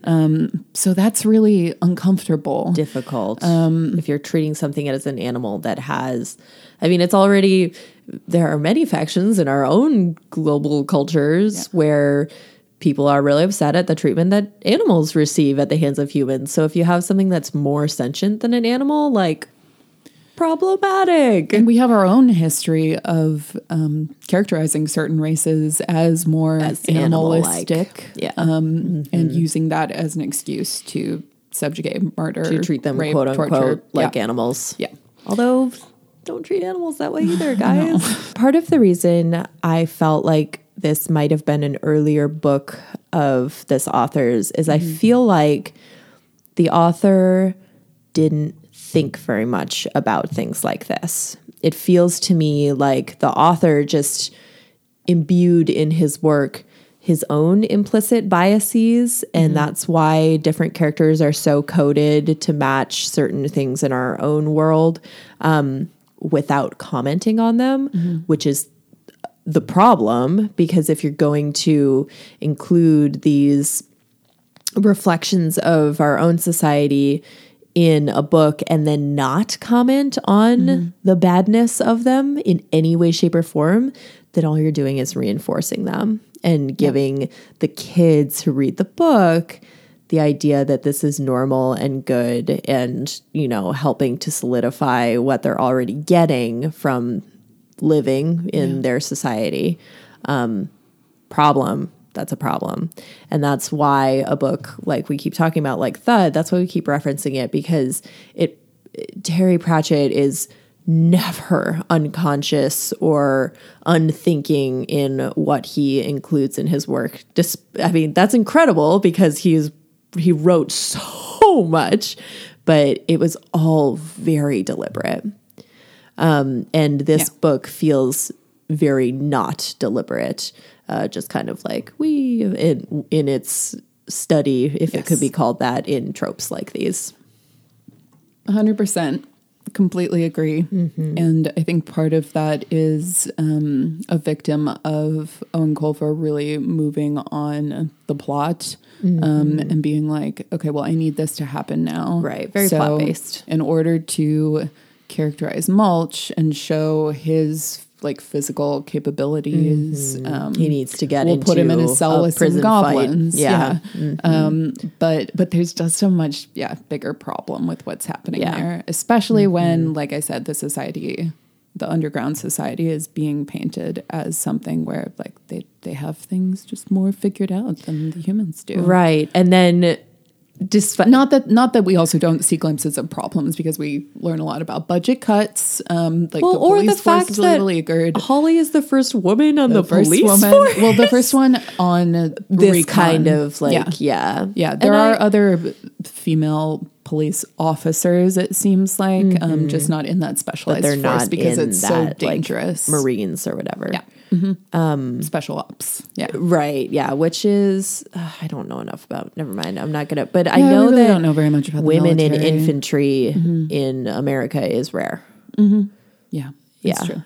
So that's really uncomfortable. difficult Um, if you're treating something as an animal that has i mean it's already there are many factions in our own global cultures where people are really upset at the treatment that animals receive at the hands of humans so if you have something that's more sentient than an animal like problematic and we have our own history of um, characterizing certain races as more As animal-like. animalistic, Yeah. um, and using that as an excuse to subjugate, murder, to treat them rape, quote unquote torture. like yeah. animals Yeah. Although, don't treat animals that way either, guys. Part of the reason I felt like this might have been an earlier book of this author's is I feel like the author didn't think very much about things like this. It feels to me like the author just imbued in his work his own implicit biases and that's why different characters are so coded to match certain things in our own world um, without commenting on them which is the problem because if you're going to include these reflections of our own society in a book and then not comment on mm-hmm. the badness of them in any way, shape, or form, then all you're doing is reinforcing them and giving the kids who read the book the idea that this is normal and good and, you know, helping to solidify what they're already getting from living in their society um, problem that's a problem. And that's why a book like we keep talking about like thud that's why we keep referencing it because it terry pratchett is never unconscious or unthinking in what he includes in his work. Just i mean that's incredible because he's he wrote so much but it was all very deliberate. Um, and this Yeah. book feels very not deliberate, uh, just kind of like we in in its study, if it could be called that, in tropes like these. 100% completely agree Mm-hmm. and i think part of that is um, a victim of eoin colfer really moving on the plot um, and being like okay well i need this to happen now Mm-hmm. Right, very plot-based. in order to characterize mulch and show his like physical capabilities um, He needs to get we'll into put him in a cell with some prison fight. goblins. Yeah. Mm-hmm. Um, but but there's just a much yeah bigger problem with what's happening Yeah. Mm-hmm. there, especially when, like I said, the society, the underground society, is being painted as something where like they they have things just more figured out than the humans do. Right. And then despite Not that not that we also don't see glimpses of problems because we learn a lot about budget cuts, um, like well, the or police the force fact that beleaguered. Holly is the first woman on the, first police woman, force. well, the first one on this recon. kind of like yeah. yeah Yeah, there And are I- other female police officers. It seems like, um, just not in that specialized Mm-hmm. they're force not because it's that, so like, dangerous. marines or whatever yeah, um, special ops. Yeah, right yeah which is uh, i don't know enough about never mind i'm not gonna but i know really that don't know very much about women in military. Mm-hmm. infantry in america is rare Yeah, yeah it's true.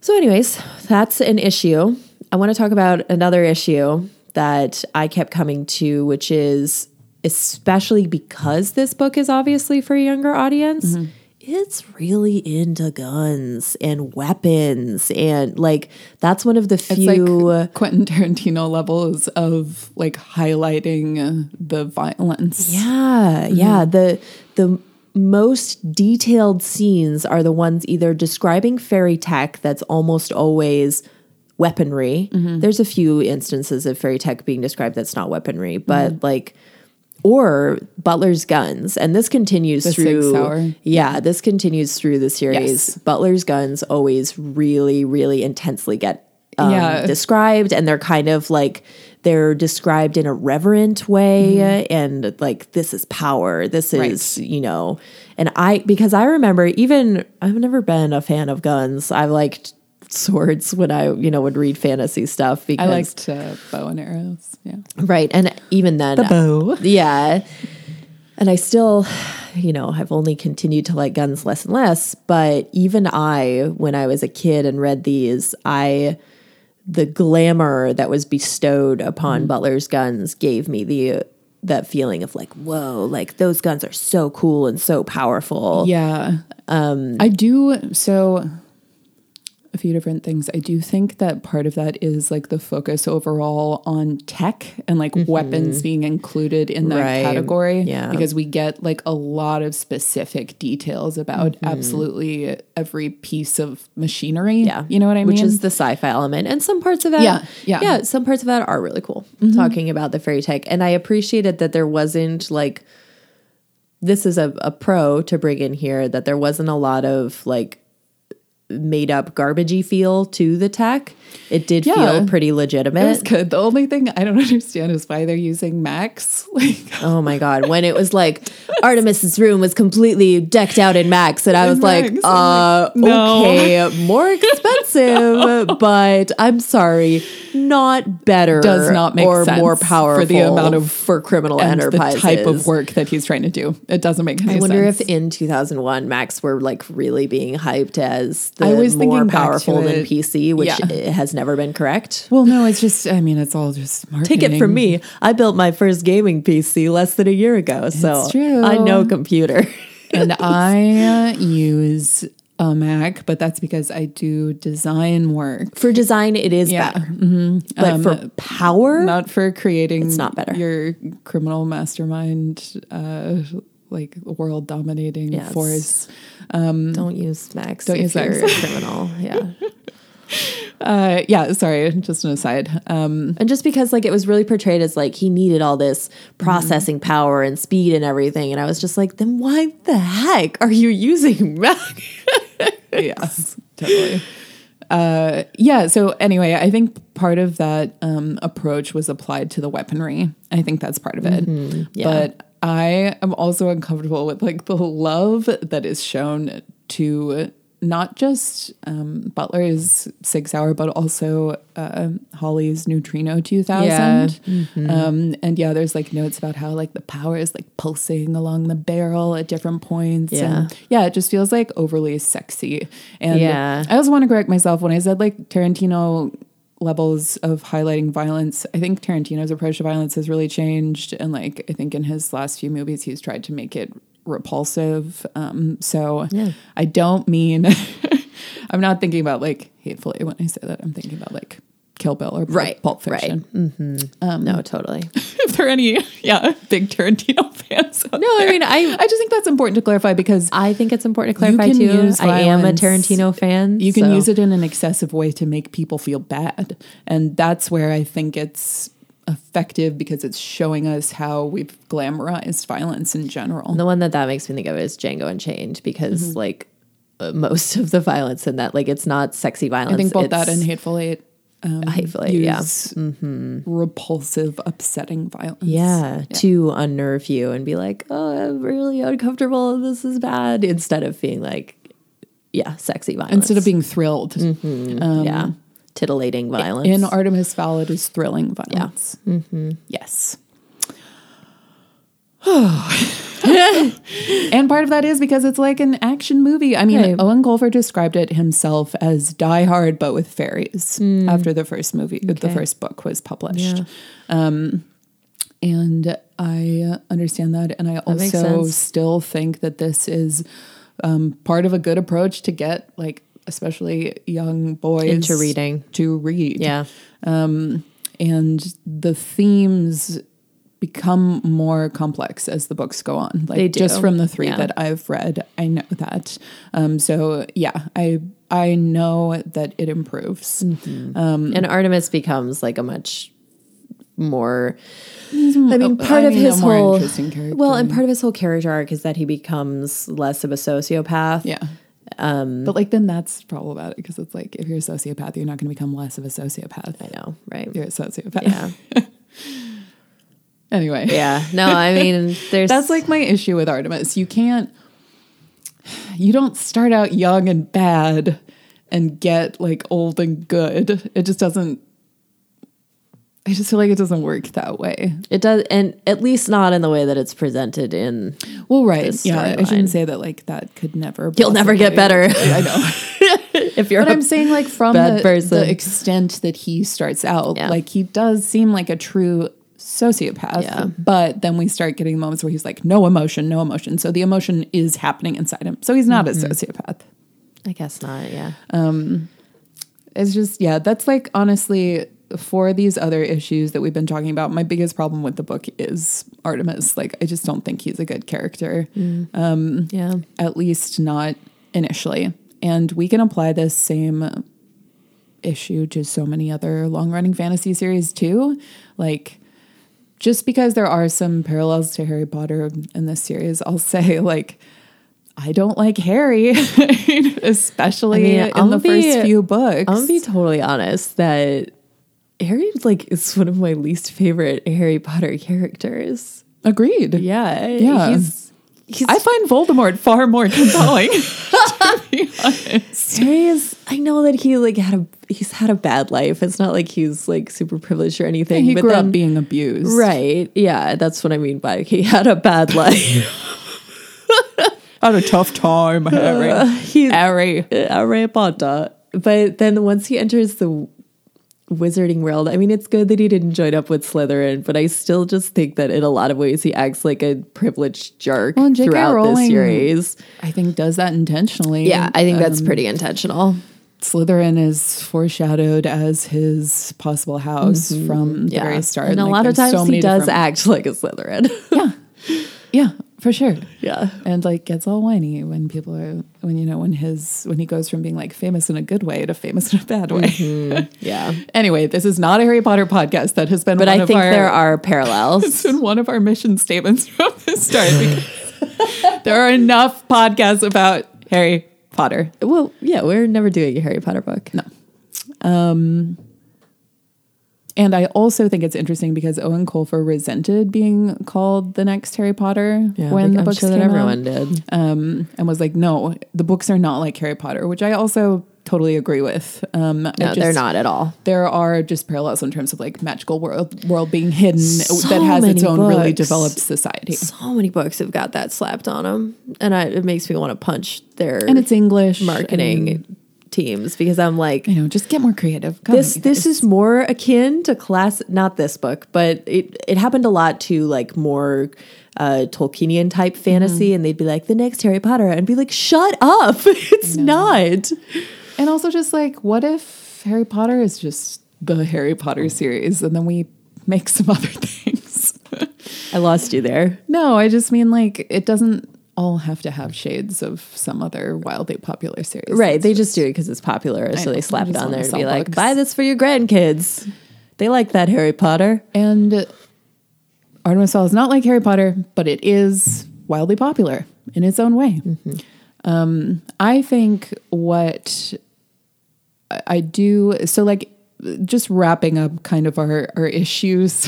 so anyways that's an issue i want to talk about another issue that i kept coming to which is especially because this book is obviously for a younger audience Mm-hmm. It's really into guns and weapons and like that's one of the It's few like Quentin Tarantino levels of like highlighting the violence. Yeah, yeah. Mm-hmm. The the most detailed scenes are the ones either describing fairy tech that's almost always weaponry. Mm-hmm. There's a few instances of fairy tech being described that's not weaponry, but mm-hmm. like or Butler's guns, and this continues The through. Yeah, this continues through the series. Yes. Butler's guns always really, really intensely get um, Yeah. described, and they're kind of like they're described in a reverent way, and like this is power. This is you know, and I because I remember even I've never been a fan of guns. i've liked swords when I you know would read fantasy stuff because I liked uh, bow and arrows. Yeah, right, and even then the bow. yeah. And I still, you know, I've only continued to like guns less and less. But even I, when I was a kid and read these, I, the glamour that was bestowed upon Butler's guns gave me the, that feeling of like, whoa, like those guns are so cool and so powerful. Yeah. Um, I do. So, a few different things. I do think that part of that is like the focus overall on tech and like weapons being included in that Mm-hmm. Right. category. Yeah. Because we get like a lot of specific details about Mm-hmm. absolutely every piece of machinery. Yeah. You know what I Which mean? Which is the sci-fi element. And some parts of that Yeah, yeah. Mm-hmm. Yeah, some parts of that are really cool. Talking about the fairy tech. And I appreciated that there wasn't like this is a, a pro to bring in here, that there wasn't a lot of like made up garbagey feel to the tech. It did Yeah. feel pretty it was legitimate. good. The only thing I don't understand is why they're using Macs. Like, Oh my god. When it was like Artemis's room was completely decked out in Macs, and I was like, uh no. okay, more expensive, but I'm sorry, not better Does not make or sense more powerful for the amount of- for criminal and the type of work that he's trying to do. It doesn't make any I wonder sense. if in 2001 Macs were like really being hyped as the I was more thinking powerful than. PC, which Yeah. has never been correct. Well, no, it's just. I mean, it's all just marketing. Take it from me. I built my first gaming PC less than a year ago, so. I know computer. and I uh, use a Mac, but that's because I do design work, For design, it is Yeah. better. But for power, not for creating. It's not better. Your criminal mastermind, uh, like world dominating Yes. force. don't use Macs. Don't use Macs. you're a criminal. Yeah. Uh, yeah, sorry, just an aside. Um, And just because like it was really portrayed as like he needed all this processing power and speed and everything, and I was just like, then why the heck are you using Mac? yeah, totally. Uh, yeah. So anyway, I think part of that um, approach was applied to the weaponry. I think that's part of it. Mm-hmm. yeah. But I am also uncomfortable with like the love that is shown to not just um, Butler's Sig Sauer, but also uh, Holly's Neutrino 2000. Yeah. Mm-hmm. Um, and yeah, there's like notes about how like the power is like pulsing along the barrel at different points. Yeah. And yeah, it just feels like overly sexy. And Yeah. I also want to correct myself when I said like Tarantino levels of highlighting violence. I think Tarantino's approach to violence has really changed. And like, I think in his last few movies, he's tried to make it repulsive. Um, so Yeah. I don't mean, I'm not thinking about like hatefully when I say that. I'm thinking about like Kill Bill or Pulp, Right, Pulp right. Fiction. no, totally. If there are any, yeah, big Tarantino fans. No, I mean, I I just think that's important to clarify because I think it's important to clarify too. I am a. Tarantino fan. you can so- use it in an excessive way to make people feel bad. And that's where I think it's effective because it's showing us how we've glamorized violence in general. The one that that makes me think of is Django Unchained because Mm-hmm. like uh, most of the violence in that, like it's not sexy violence. I think both that and Hateful Eight. Um, Hateful Eight, yeah. use repulsive, upsetting violence. yeah, to unnerve you and be like, oh, I'm really uncomfortable. This is bad. Instead of being like, yeah, sexy violence. Instead of being thrilled. Mm-hmm. Um, yeah, titillating violence. In Artemis Fowl, it is thrilling violence. Mm-hmm. Yes. and part of that is because it's like an action movie. I mean, Right. Eoin Colfer described it himself as Die Hard, but with fairies hmm. after the first movie, the first book was published. Yeah. Um, and I understand that. And I also still think that this is um, part of a good approach to get, like, especially young boys Into reading. to read yeah, um, and the themes become more complex as the books go on like They do. just from the three Yeah. that i've read i know that um so yeah i i know that it improves Mm. and Artemis becomes like a much more. I I mean, part of mean, a his whole interesting character. well, and part of his whole character arc is that he becomes less of a sociopath. yeah um but like then that's problematic because it's like if you're a sociopath you're not going to become less of a sociopath I know, right? you're a sociopath Yeah, anyway yeah. No, I mean, there's That's like my issue with Artemis. You can't, you don't start out young and bad and get like old and good. It just doesn't, I just feel like it doesn't work that way. it does, and at least not in the way that it's presented in. Well, right. Yeah. I shouldn't say that like that could never, You'll never get better. I know. If you're, But I'm saying like from the, the extent that he starts out, Yeah. like he does seem like a true sociopath. Yeah. But then we start getting moments where he's like, no emotion, no emotion. So the emotion is happening inside him. So he's not Mm-hmm. a sociopath. I guess not. Yeah, It's just, yeah, that's like honestly for these other issues that we've been talking about, my biggest problem with the book is Artemis. Like, I just don't think he's a good character, um yeah. at least not initially. And we can apply this same issue to so many other long running fantasy series too. Like, just because there are some parallels to Harry Potter in this series, I'll say, like, I don't like Harry, especially I mean, in I'll the be- first few books. I'm gonna be totally honest that Harry like is one of my least favorite Harry Potter characters. Agreed. Yeah, Yeah. He's I find Voldemort far more compelling. to be honest. Harry is. I know that he like had a he's had a bad life. It's not like he's like super privileged or anything. He but grew then, up being abused. right. Yeah, that's what I mean by he had a bad life. Had a tough time, Harry. Uh, he's Harry. Uh, Harry Potter. But then once he enters the wizarding world, I mean, it's good that he didn't join up with Slytherin, but I still just think that in a lot of ways he acts like a privileged jerk Well, throughout Rowling- this series. I think does that intentionally. Yeah, I think that's Um, pretty intentional. Slytherin is foreshadowed as his possible house from the Yeah, very start. and a Like, lot of times so he does different- act like a Slytherin. Yeah, yeah, for sure. yeah. And like gets all whiny when people are when you know when his when he goes from being like famous in a good way to famous in a bad way. Yeah. Anyway, this is not a Harry Potter podcast. That has been But I think our, there are parallels. It's been one of our mission statements from the start. because there are enough podcasts about Harry Potter. well, yeah, we're never doing a Harry Potter book. No. Um, and I also think it's interesting because Eoin Colfer resented being called the next Harry Potter when the I'm books sure that everyone out, did. um, and was like, "No, the books are not like Harry Potter," which I also totally agree with. Um, No, just- they're not at all. There are just parallels in terms of like magical world world being hidden So that has its own really developed society, So many books have got that slapped on them, and I, it makes me want to punch their and it's English marketing teams because I'm like, you know, just get more creative. Come this on, this is more akin to class not this book but it it happened a lot to like more uh tolkienian type fantasy and they'd be like the next harry potter and be like shut up. It's not. And also just like, what if Harry Potter is just the Harry Potter series and then we make some other things? i lost you there. No, I just mean like it doesn't all have to have shades of some other wildly popular series. right they just do it because it's popular so they slap it on there and be like books. buy this for your grandkids they like that harry potter And Artemis Fowl is not like Harry Potter, but it is wildly popular in its own way. Um, I think what I- I do so like just wrapping up kind of our our issues.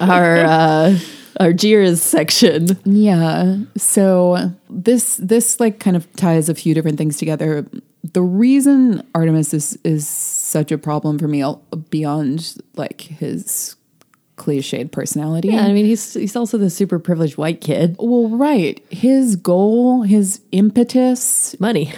our uh our jeers section Yeah. So this this like kind of ties a few different things together. The reason Artemis is is such a problem for me beyond like his cliched personality. yeah i mean he's he's also the super privileged white kid Well, right. His goal, his impetus, money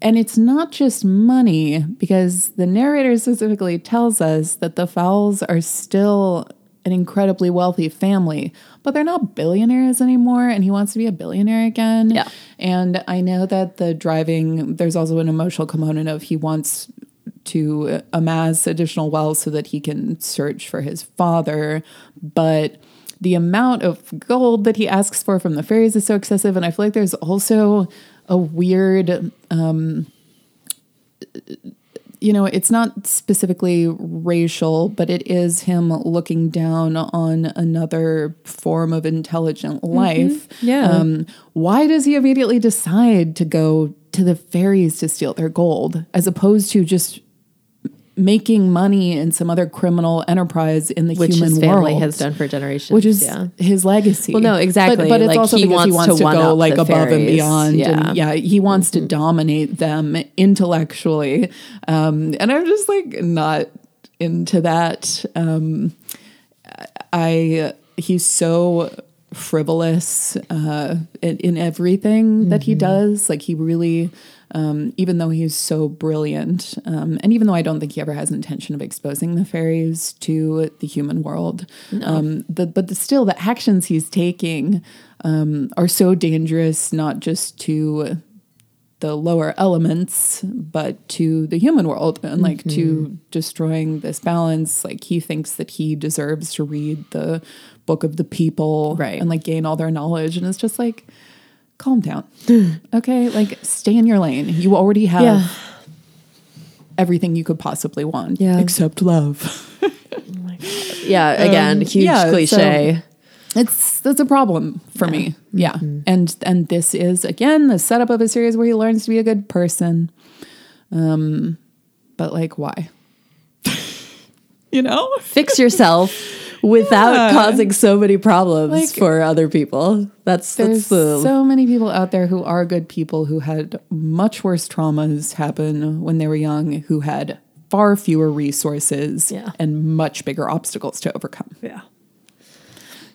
and it's not just money because the narrator specifically tells us that the Fowls are still an incredibly wealthy family, but they're not billionaires anymore and he wants to be a billionaire again. Yeah. And I know that the driving there's also an emotional component of he wants to amass additional wealth so that he can search for his father, but the amount of gold that he asks for from the fairies is so excessive and I feel like there's also a weird um, you know, it's not specifically racial, but it is him looking down on another form of intelligent life. Yeah. Um, why does he immediately decide to go to the fairies to steal their gold as opposed to just making money in some other criminal enterprise in the which human his family world? has done for generations which is yeah his legacy. Well, no, exactly. But, but it's Like, also he because he wants wants to to, go like above and beyond, Yeah. Mm-hmm. and yeah, he wants to dominate them intellectually. Um, and I'm just like not into that. Um, I he's so frivolous uh, in, in everything that he does. Like he really, um, even though he's so brilliant, um, and even though I don't think he ever has intention of exposing the fairies to the human world, um, the, but the, still the actions he's taking um, are so dangerous, not just to the lower elements, but to the human world and like Mm-hmm. to destroying this balance. Like he thinks that he deserves to read the book of the people Right. and like gain all their knowledge. And it's just like, calm down. okay. Like stay in your lane. You already have Yeah. everything you could possibly want. Yeah. Except love. yeah again Um, huge yeah, so- cliche it's that's a problem for me. Yeah. And and this is again the setup of a series where he learns to be a good person. Um but like why? you know? fix yourself without Yeah. causing so many problems Like- for other people. That's There's that's the so many people out there who are good people who had much worse traumas happen when they were young, who had far fewer resources Yeah. and much bigger obstacles to overcome. yeah.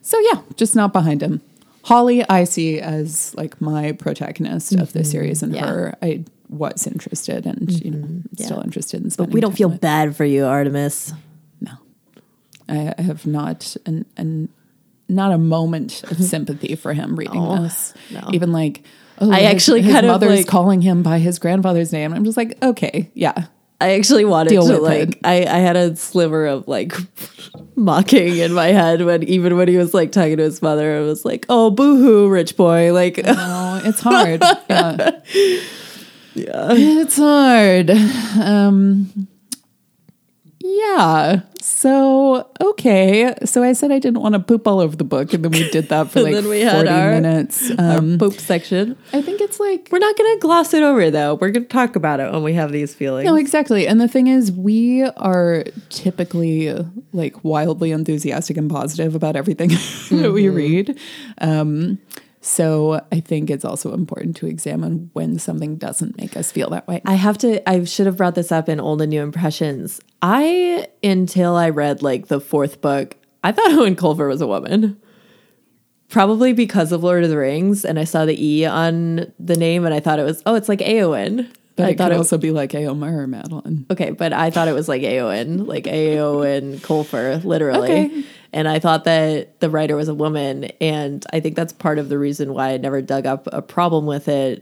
So yeah, just not behind him. Holly, I see as like my protagonist of the series, and Mm-hmm. Yeah. her, I was interested and you know still Yeah. interested in. But we don't feel bad for you, Artemis. I, have not an an not a moment of sympathy for him reading Oh, this. no. Even like oh, I his- actually his kind of, mother's like- calling him by his grandfather's name. I'm just like okay, yeah, I actually wanted Deal to like. I, I had a sliver of like mocking in my head when even when he was like talking to his mother, I was like, Oh boo hoo, rich boy. Like no, it's hard. yeah. yeah. It's hard. Um, yeah. So, okay. So I said I didn't want to poop all over the book, and then we did that for like then 40 we had our- minutes. Um, Poop section. I think it's like. We're not going to gloss it over though. We're going to talk about it when we have these feelings. No, exactly. And the thing is, we are typically like wildly enthusiastic and positive about everything that we read. Um, so I think it's also important to examine when something doesn't make us feel that way. I have to, I should have brought this up in Old and New Impressions. I, until I read like the fourth book, I thought Eoin Colfer was a woman. Probably because of Lord of the Rings. And I saw the E on the name and I thought it was, oh, it's like Éowyn. But I it thought could it also be like Éomer or Madeline. Okay, but I thought it was like Éowyn, like Éowyn Colfer, literally. Okay. And I thought that the writer was a woman. And I think that's part of the reason why I never dug up a problem with it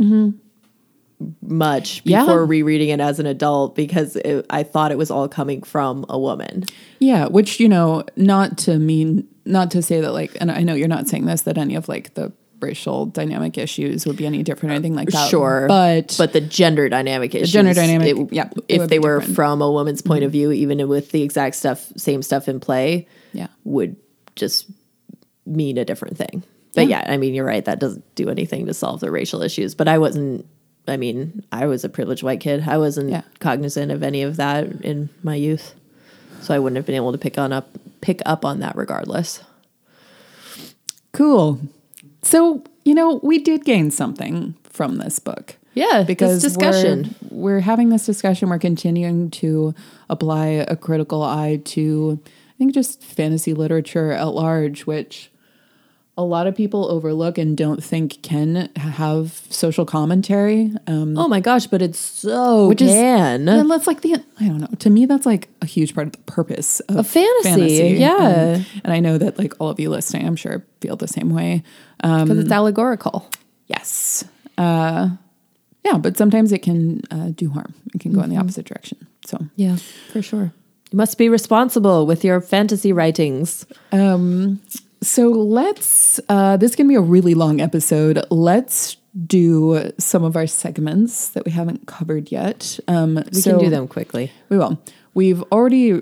much Yeah. before rereading it as an adult because it, I thought it was all coming from a woman. Yeah, which you know, not to mean, not to say that like, and I know you're not saying this that any of like the racial dynamic issues would be any different or anything like that. Sure. but But the gender dynamic issues. gender dynamic, it- yeah, if they were different. Mm-hmm. from a woman's point of view, even with the exact stuff, same stuff in play, yeah, would just mean a different thing. But Yeah. yeah. I mean, you're right. That doesn't do anything to solve the racial issues. But I wasn't, I mean, I was a privileged white kid. I wasn't Yeah. cognizant of any of that in my youth. So I wouldn't have been able to pick on up, pick up on that regardless. cool. So you know, we did gain something from this book. Yeah, because discussion. We're, we're having this discussion. We're continuing to apply a critical eye to, think, just fantasy literature at large, which a lot of people overlook and don't think can have social commentary. Um, Oh my gosh, but it's so which is can. and that's like the I don't know. To me, that's like a huge part of the purpose of A fantasy, yeah. Um, and I know that like all of you listening, I'm sure feel the same way. Um, because it's allegorical. Yes. Uh, yeah, but sometimes it can uh, do harm. It can go in the opposite direction. So, Yeah, for sure. You must be responsible with your fantasy writings. um, so let's. Uh, this can be a really long episode. Let's do some of our segments that we haven't covered yet. Um, We can do them quickly. We will. We've already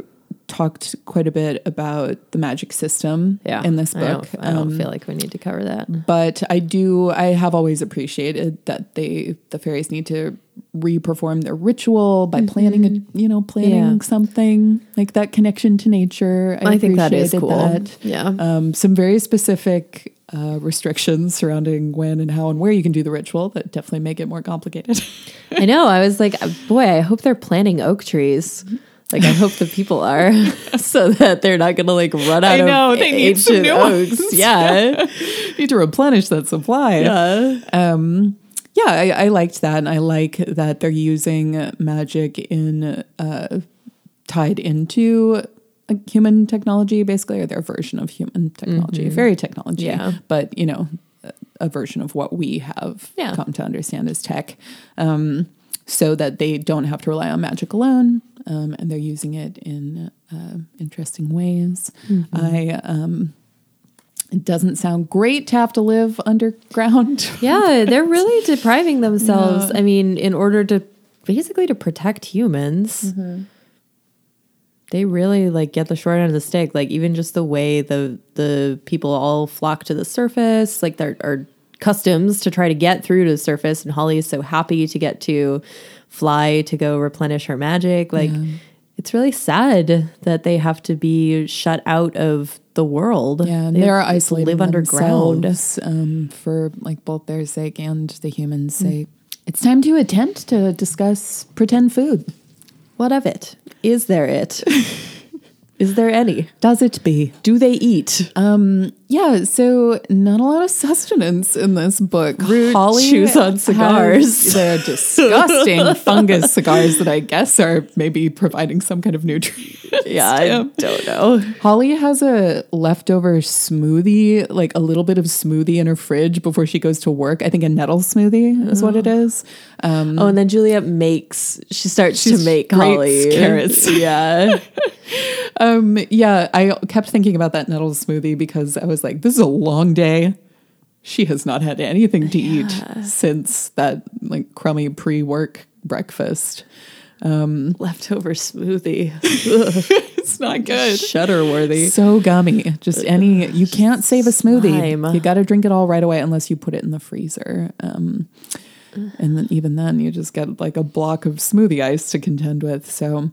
talked quite a bit about the magic system Yeah, in this I book. don't, I don't Um, feel like we need to cover that. but I do I have always appreciated that they the fairies need to re-perform their ritual by planning a you know planning Yeah. something like that connection to nature. I think that is cool. that. Yeah. Um, some very specific uh, restrictions surrounding when and how and where you can do the ritual that definitely make it more complicated. I know. I was like, boy, I hope they're planting oak trees. Like, I hope the people are, so that they're not going to like run out I know, of they need some new oaks. ones. Yeah, need to replenish that supply. yeah. um yeah I, I liked that and i like that they're using magic in uh tied into human technology basically or their version of human technology fairy technology Yeah. but you know a- a version of what we have Yeah. come to understand as tech um so that they don't have to rely on magic alone um, and they're using it in uh, interesting ways i um it doesn't sound great to have to live underground Yeah, they're really depriving themselves. I mean, in order to basically to protect humans, they really like get the short end of the stick. Like even just the way the the people all flock to the surface, like there are customs to try to get through to the surface. And Holly is so happy to get to fly to go replenish her magic. Like it's really sad that they have to be shut out of the world. Yeah, and They they're isolated, live underground. um, for like both their sake and the humans' sake. It's time to attempt to discuss pretend food. What of it? Is there it? Is there any? Does it be? Do they eat? Um, yeah, so not a lot of sustenance in this book. Root chews on cigars. They're disgusting fungus cigars that I guess are maybe providing some kind of nutrient. yeah, I don't know. Holly has a leftover smoothie, like a little bit of smoothie in her fridge before she goes to work. I think a nettle smoothie is what it is. Um, Oh, and then Juliet makes. She starts to make Holly carrots. Yeah, um, yeah, I kept thinking about that nettle smoothie because I was like, this is a long day. She has not had anything to eat since that like crummy pre-work breakfast. Um, Leftover smoothie. It's not good. Shudder worthy. So gummy. Just any, you can't save a smoothie. Slime. You got to drink it all right away unless you put it in the freezer. Um, and then even then, you just get like a block of smoothie ice to contend with. So,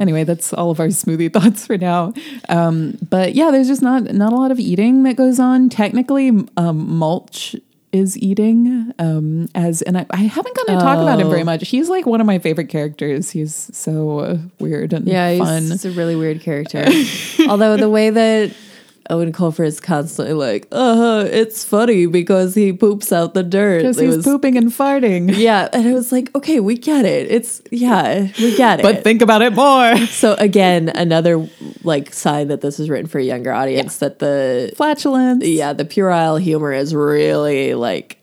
anyway, that's all of our smoothie thoughts for now. Um, but yeah, there's just not not a lot of eating that goes on. Technically, um, mulch is eating um as and I, I haven't gotten to talk about him very much he's like one of my favorite characters he's so uh, weird and Yeah, fun he's a really weird character. Although the way that Eoin Colfer is constantly like, uh, it's funny because he poops out the dirt. because he's was- pooping and farting Yeah, and it was like, okay, we get it. It's yeah, we get it. but think about it more so again, another like sign that this is written for a younger audience that the flatulence yeah the puerile humor is really like,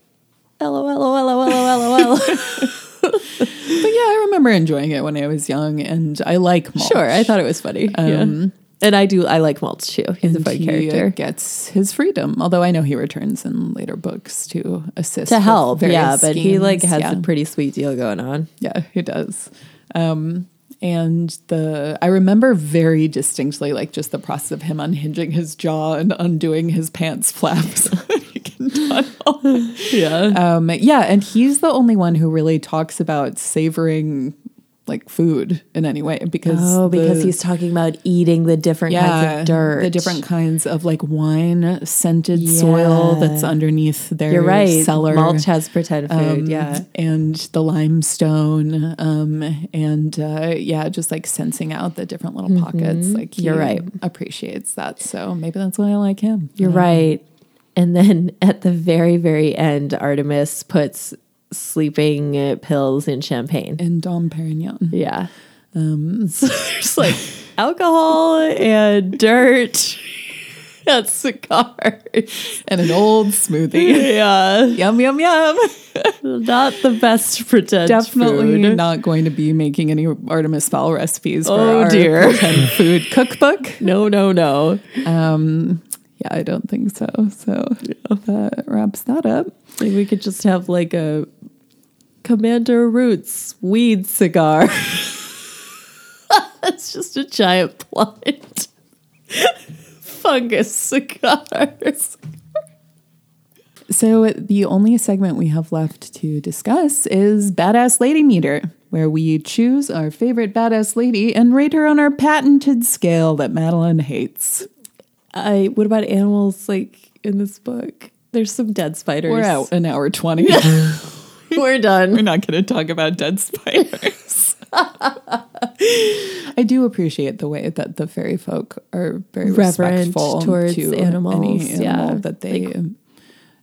lol, lol, lol, lol, but yeah i remember enjoying it when i was young and i like mulch. Sure, I thought it was funny. yeah. And I do. I like Mulch too. He's a and funny he character. gets his freedom although i know he returns in later books to assist to help, yeah, but he like has Yeah. a pretty sweet deal going on. Yeah, he does. Um, and the I remember very distinctly like just the process of him unhinging his jaw and undoing his pants flaps so that he can tunnel. Yeah, Um, yeah, and he's the only one who really talks about savoring like food in any way because oh, because the- he's talking about eating the different yeah, kinds of dirt, the different kinds of like wine scented soil that's underneath their You're right. cellar. Mulch has pretend food. Um, yeah, and the limestone, um, and uh, yeah, just like sensing out the different little pockets. Like he Mm-hmm. You're right. appreciates that. So maybe that's why I like him. you're right. And then at the very, very end, Artemis puts sleeping pills and champagne. And Dom Perignon. Yeah. Um, so there's like alcohol and dirt and cigars. and an old smoothie. Yeah. yum yum yum. Not the best pretend Definitely food. not going to be making any Artemis fowl recipes for Oh, our dear. food cookbook. No, no, no. Um, yeah, I don't think so. So yeah. that wraps that up. Like we could just have like a Commander Root's weed cigar. it's just a giant plant. Fungus cigars. So the only segment we have left to discuss is Badass Lady Meter, where we choose our favorite badass lady and rate her on our patented scale that Madeline hates. I what about animals like in this book? There's some dead spiders. We're out an hour 20. We're done. We're not going to talk about dead spiders. I do appreciate the way that the fairy folk are very Reverent respectful towards to animals, any animal yeah. that they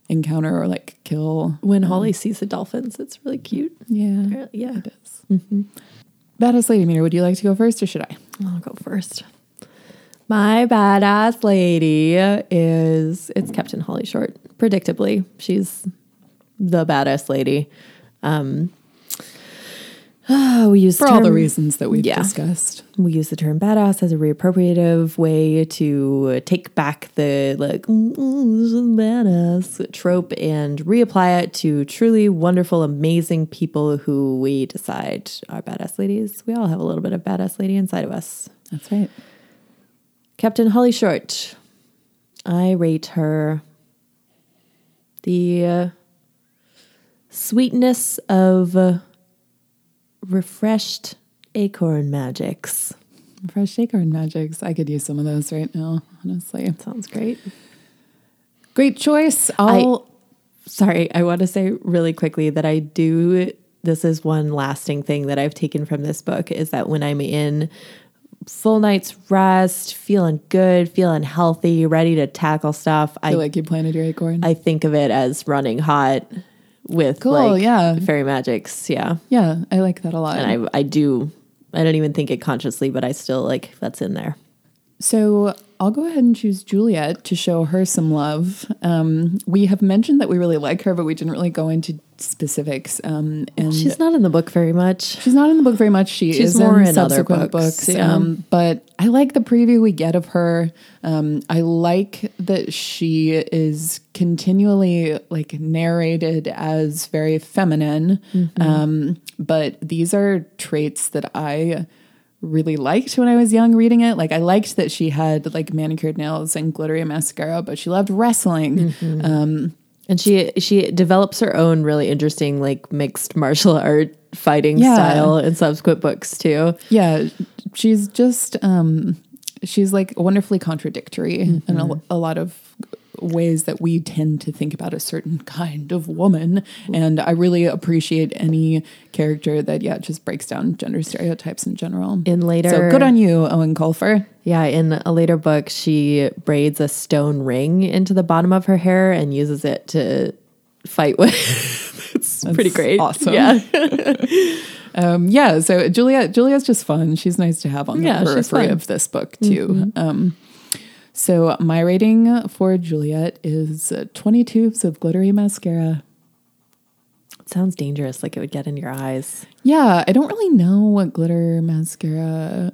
encounter or like kill. When um, Holly sees the dolphins, it's really cute. Yeah, Yeah. it is. Mm-hmm. Badass Lady Meter, would you like to go first or should I? I'll go first. My badass lady is it's Captain Holly Short. Predictably, she's the badass lady. Um, we use For all the reasons that we've Yeah. discussed. we use the term badass as a reappropriative way to take back the like "Mm, mm, badass trope and reapply it to truly wonderful, amazing people who we decide are badass ladies. We all have a little bit of badass lady inside of us. That's right. Captain Holly Short. I rate her the uh, sweetness of uh, refreshed acorn magics. Fresh acorn magics. I could use some of those right now, honestly. Sounds great. Great choice. I'll Sorry, I want to say really quickly that I do. This is one lasting thing that I've taken from this book is that when I'm in full night's rest, feeling good, feeling healthy, ready to tackle stuff, I feel like you planted your acorn. I think of it as running hot with Cool, like yeah. fairy magics. Yeah. yeah, I like that a lot. And I I do I don't even think it consciously, but I still like that's in there. So I'll go ahead and choose Juliet to show her some love. Um, we have mentioned that we really like her, but we didn't really go into specifics. Um, and She's not in the book very much. She's not in the book very much. She She's is more in, in other subsequent books, books. yeah. Um, but I like the preview we get of her. Um, I like that she is continually like narrated as very feminine. Mm-hmm. Um, but these are traits that I really liked when I was young reading it. Like I liked that she had like manicured nails and glittery mascara, but she loved wrestling. Mm-hmm. Um, And she she develops her own really interesting like mixed martial art fighting Yeah. style in subsequent books too. yeah she's just um she's like wonderfully contradictory in a, a lot of ways that we tend to think about a certain kind of woman. And i really appreciate any character that yeah just breaks down gender stereotypes in general. In later so good on you eoin colfer. Yeah, in a later book, she braids a stone ring into the bottom of her hair and uses it to fight with. it's pretty great. awesome. Yeah, um yeah so juliet juliet's just fun. She's nice to have on the Yeah, periphery of this book too. Um so my rating for juliet is uh, 20 tubes of glittery mascara it sounds dangerous. Like it would get in your eyes. Yeah, I don't really know what glitter mascara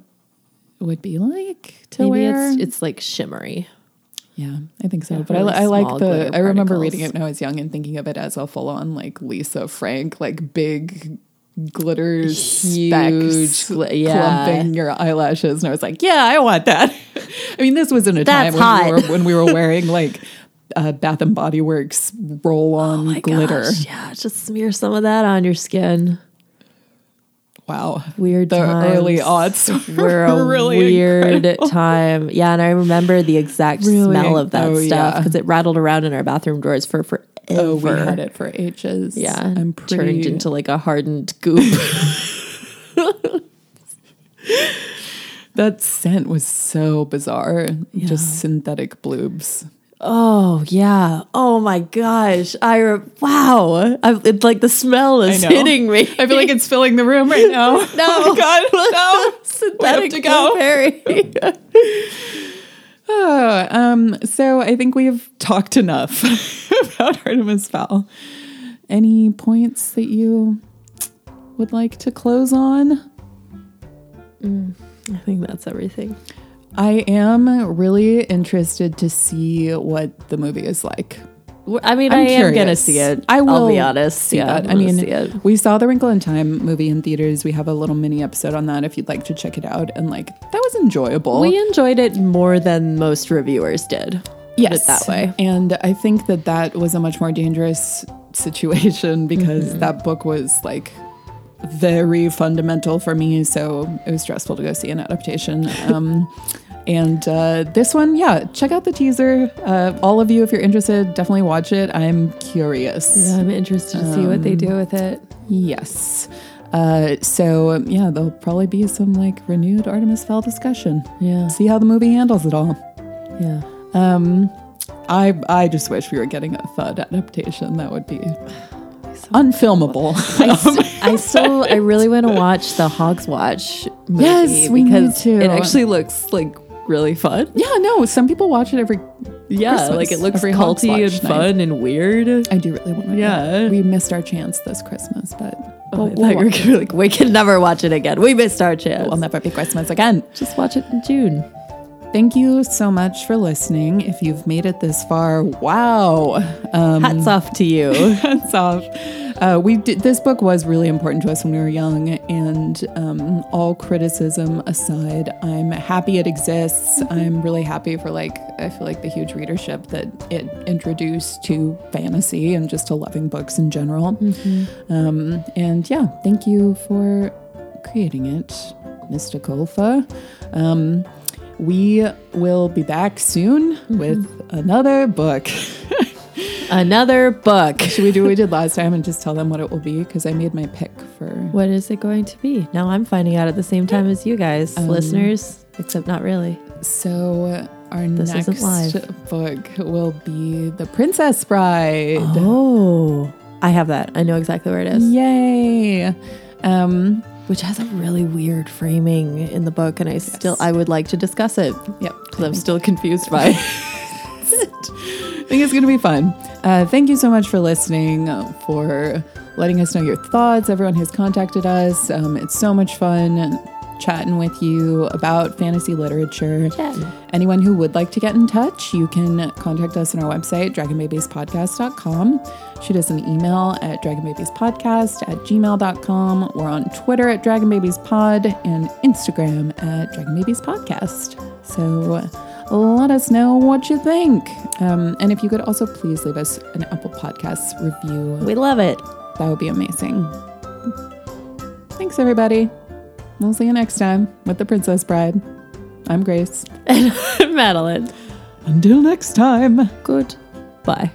would be like to Maybe wear. it's it's like shimmery. yeah, I think so. Yeah, but I, really I like the. I remember particles. reading it when I was young and thinking of it as a full-on like Lisa Frank, like big glitter Huge specks gli- yeah. clumping your eyelashes, and I was like, yeah, I want that. I mean, this was in a That's time when we, were, when we were wearing like uh, Bath and Body Works roll-on Oh my glitter. gosh, yeah, just smear some of that on your skin. Wow, Weird the times. early aughts were a really weird incredible. time. Yeah, and I remember the exact Really? smell of that Oh, stuff yeah. because it rattled around in our bathroom doors for forever. Oh, we had it for ages. Yeah, I'm pretty. turned into like a hardened goop. that scent was so bizarre. Just synthetic bloobs. oh yeah. Oh my gosh. I re- wow. I, it's like the smell is hitting me. I feel like it's filling the room right now. no. Oh my god, no. synthetic to go. blueberry. Oh, um, so I think we've talked enough about Artemis Fowl. Any points that you would like to close on? I think that's everything. I am really interested to see what the movie is like. I mean, I'm I am gonna see it. I will I'll be honest. Yeah, I mean, we saw the Wrinkle in Time movie in theaters. We have a little mini episode on that if you'd like to check it out. And like that was enjoyable. we enjoyed it more than most reviewers did. Put it that way. And I think that that was a much more dangerous situation because Mm-hmm. that book was like very fundamental for me. So it was stressful to go see an adaptation. Um, and uh, this one, yeah, check out the teaser. Uh, all of you, if you're interested, definitely watch it. I'm curious. Yeah, I'm interested to see what they do with it. Yes. Uh, so yeah, there'll probably be some like renewed Artemis Fowl discussion. Yeah, See how the movie handles it all. yeah. Um, I I just wish we were getting a thud adaptation. That would be unfilmable. I, st- I still, I really want to watch the Hogswatch Yes, we need to. it actually looks like really fun. yeah, no, some people watch it every. Yeah, Christmas, like it looks every Hogs culty Watch and night. fun and weird. I do really want to. Yeah. we missed our chance this Christmas, but Oh, I we'll, thought you we'll, gonna be like, we can never watch it again. We missed our chance. we'll never be Christmas again. Just watch it in June. Thank you so much for listening. If you've made it this far, wow. Um, Hats off to you. hats off. Uh, we did, this book was really important to us when we were young, and um, all criticism aside, I'm happy it exists. I'm really happy for like I feel like the huge readership that it introduced to fantasy and just to loving books in general. Um, and yeah, thank you for creating it, Mr. Colfer. Um, we will be back soon with another book. Another book. Should we do what we did last time and just tell them what it will be? Because I made my pick for. What is it going to be? Now I'm finding out at the same time as you guys, listeners, except not really. So our This next book will be The Princess Bride. Oh, I have that. I know exactly where it is. Yay! Um, Which has a really weird framing in the book, and I still I would like to discuss it yep. because I'm still confused by it. I think it's going to be fun. Uh, thank you so much for listening, for letting us know your thoughts, everyone who's contacted us. Um, it's so much fun chatting with you about fantasy literature. Chatting. Anyone who would like to get in touch, you can contact us on our website, dragonbabiespodcast.com. Shoot us an email at dragonbabiespodcast at gmail.com. We're on Twitter at dragonbabiespod and Instagram at dragonbabiespodcast. So let us know what you think. Um, and if you could also please leave us an Apple Podcasts review, We love it. that would be amazing. Thanks, everybody. We'll see you next time with The Princess Bride. I'm Grace. And I'm Madeline. Until next time. Good. Bye.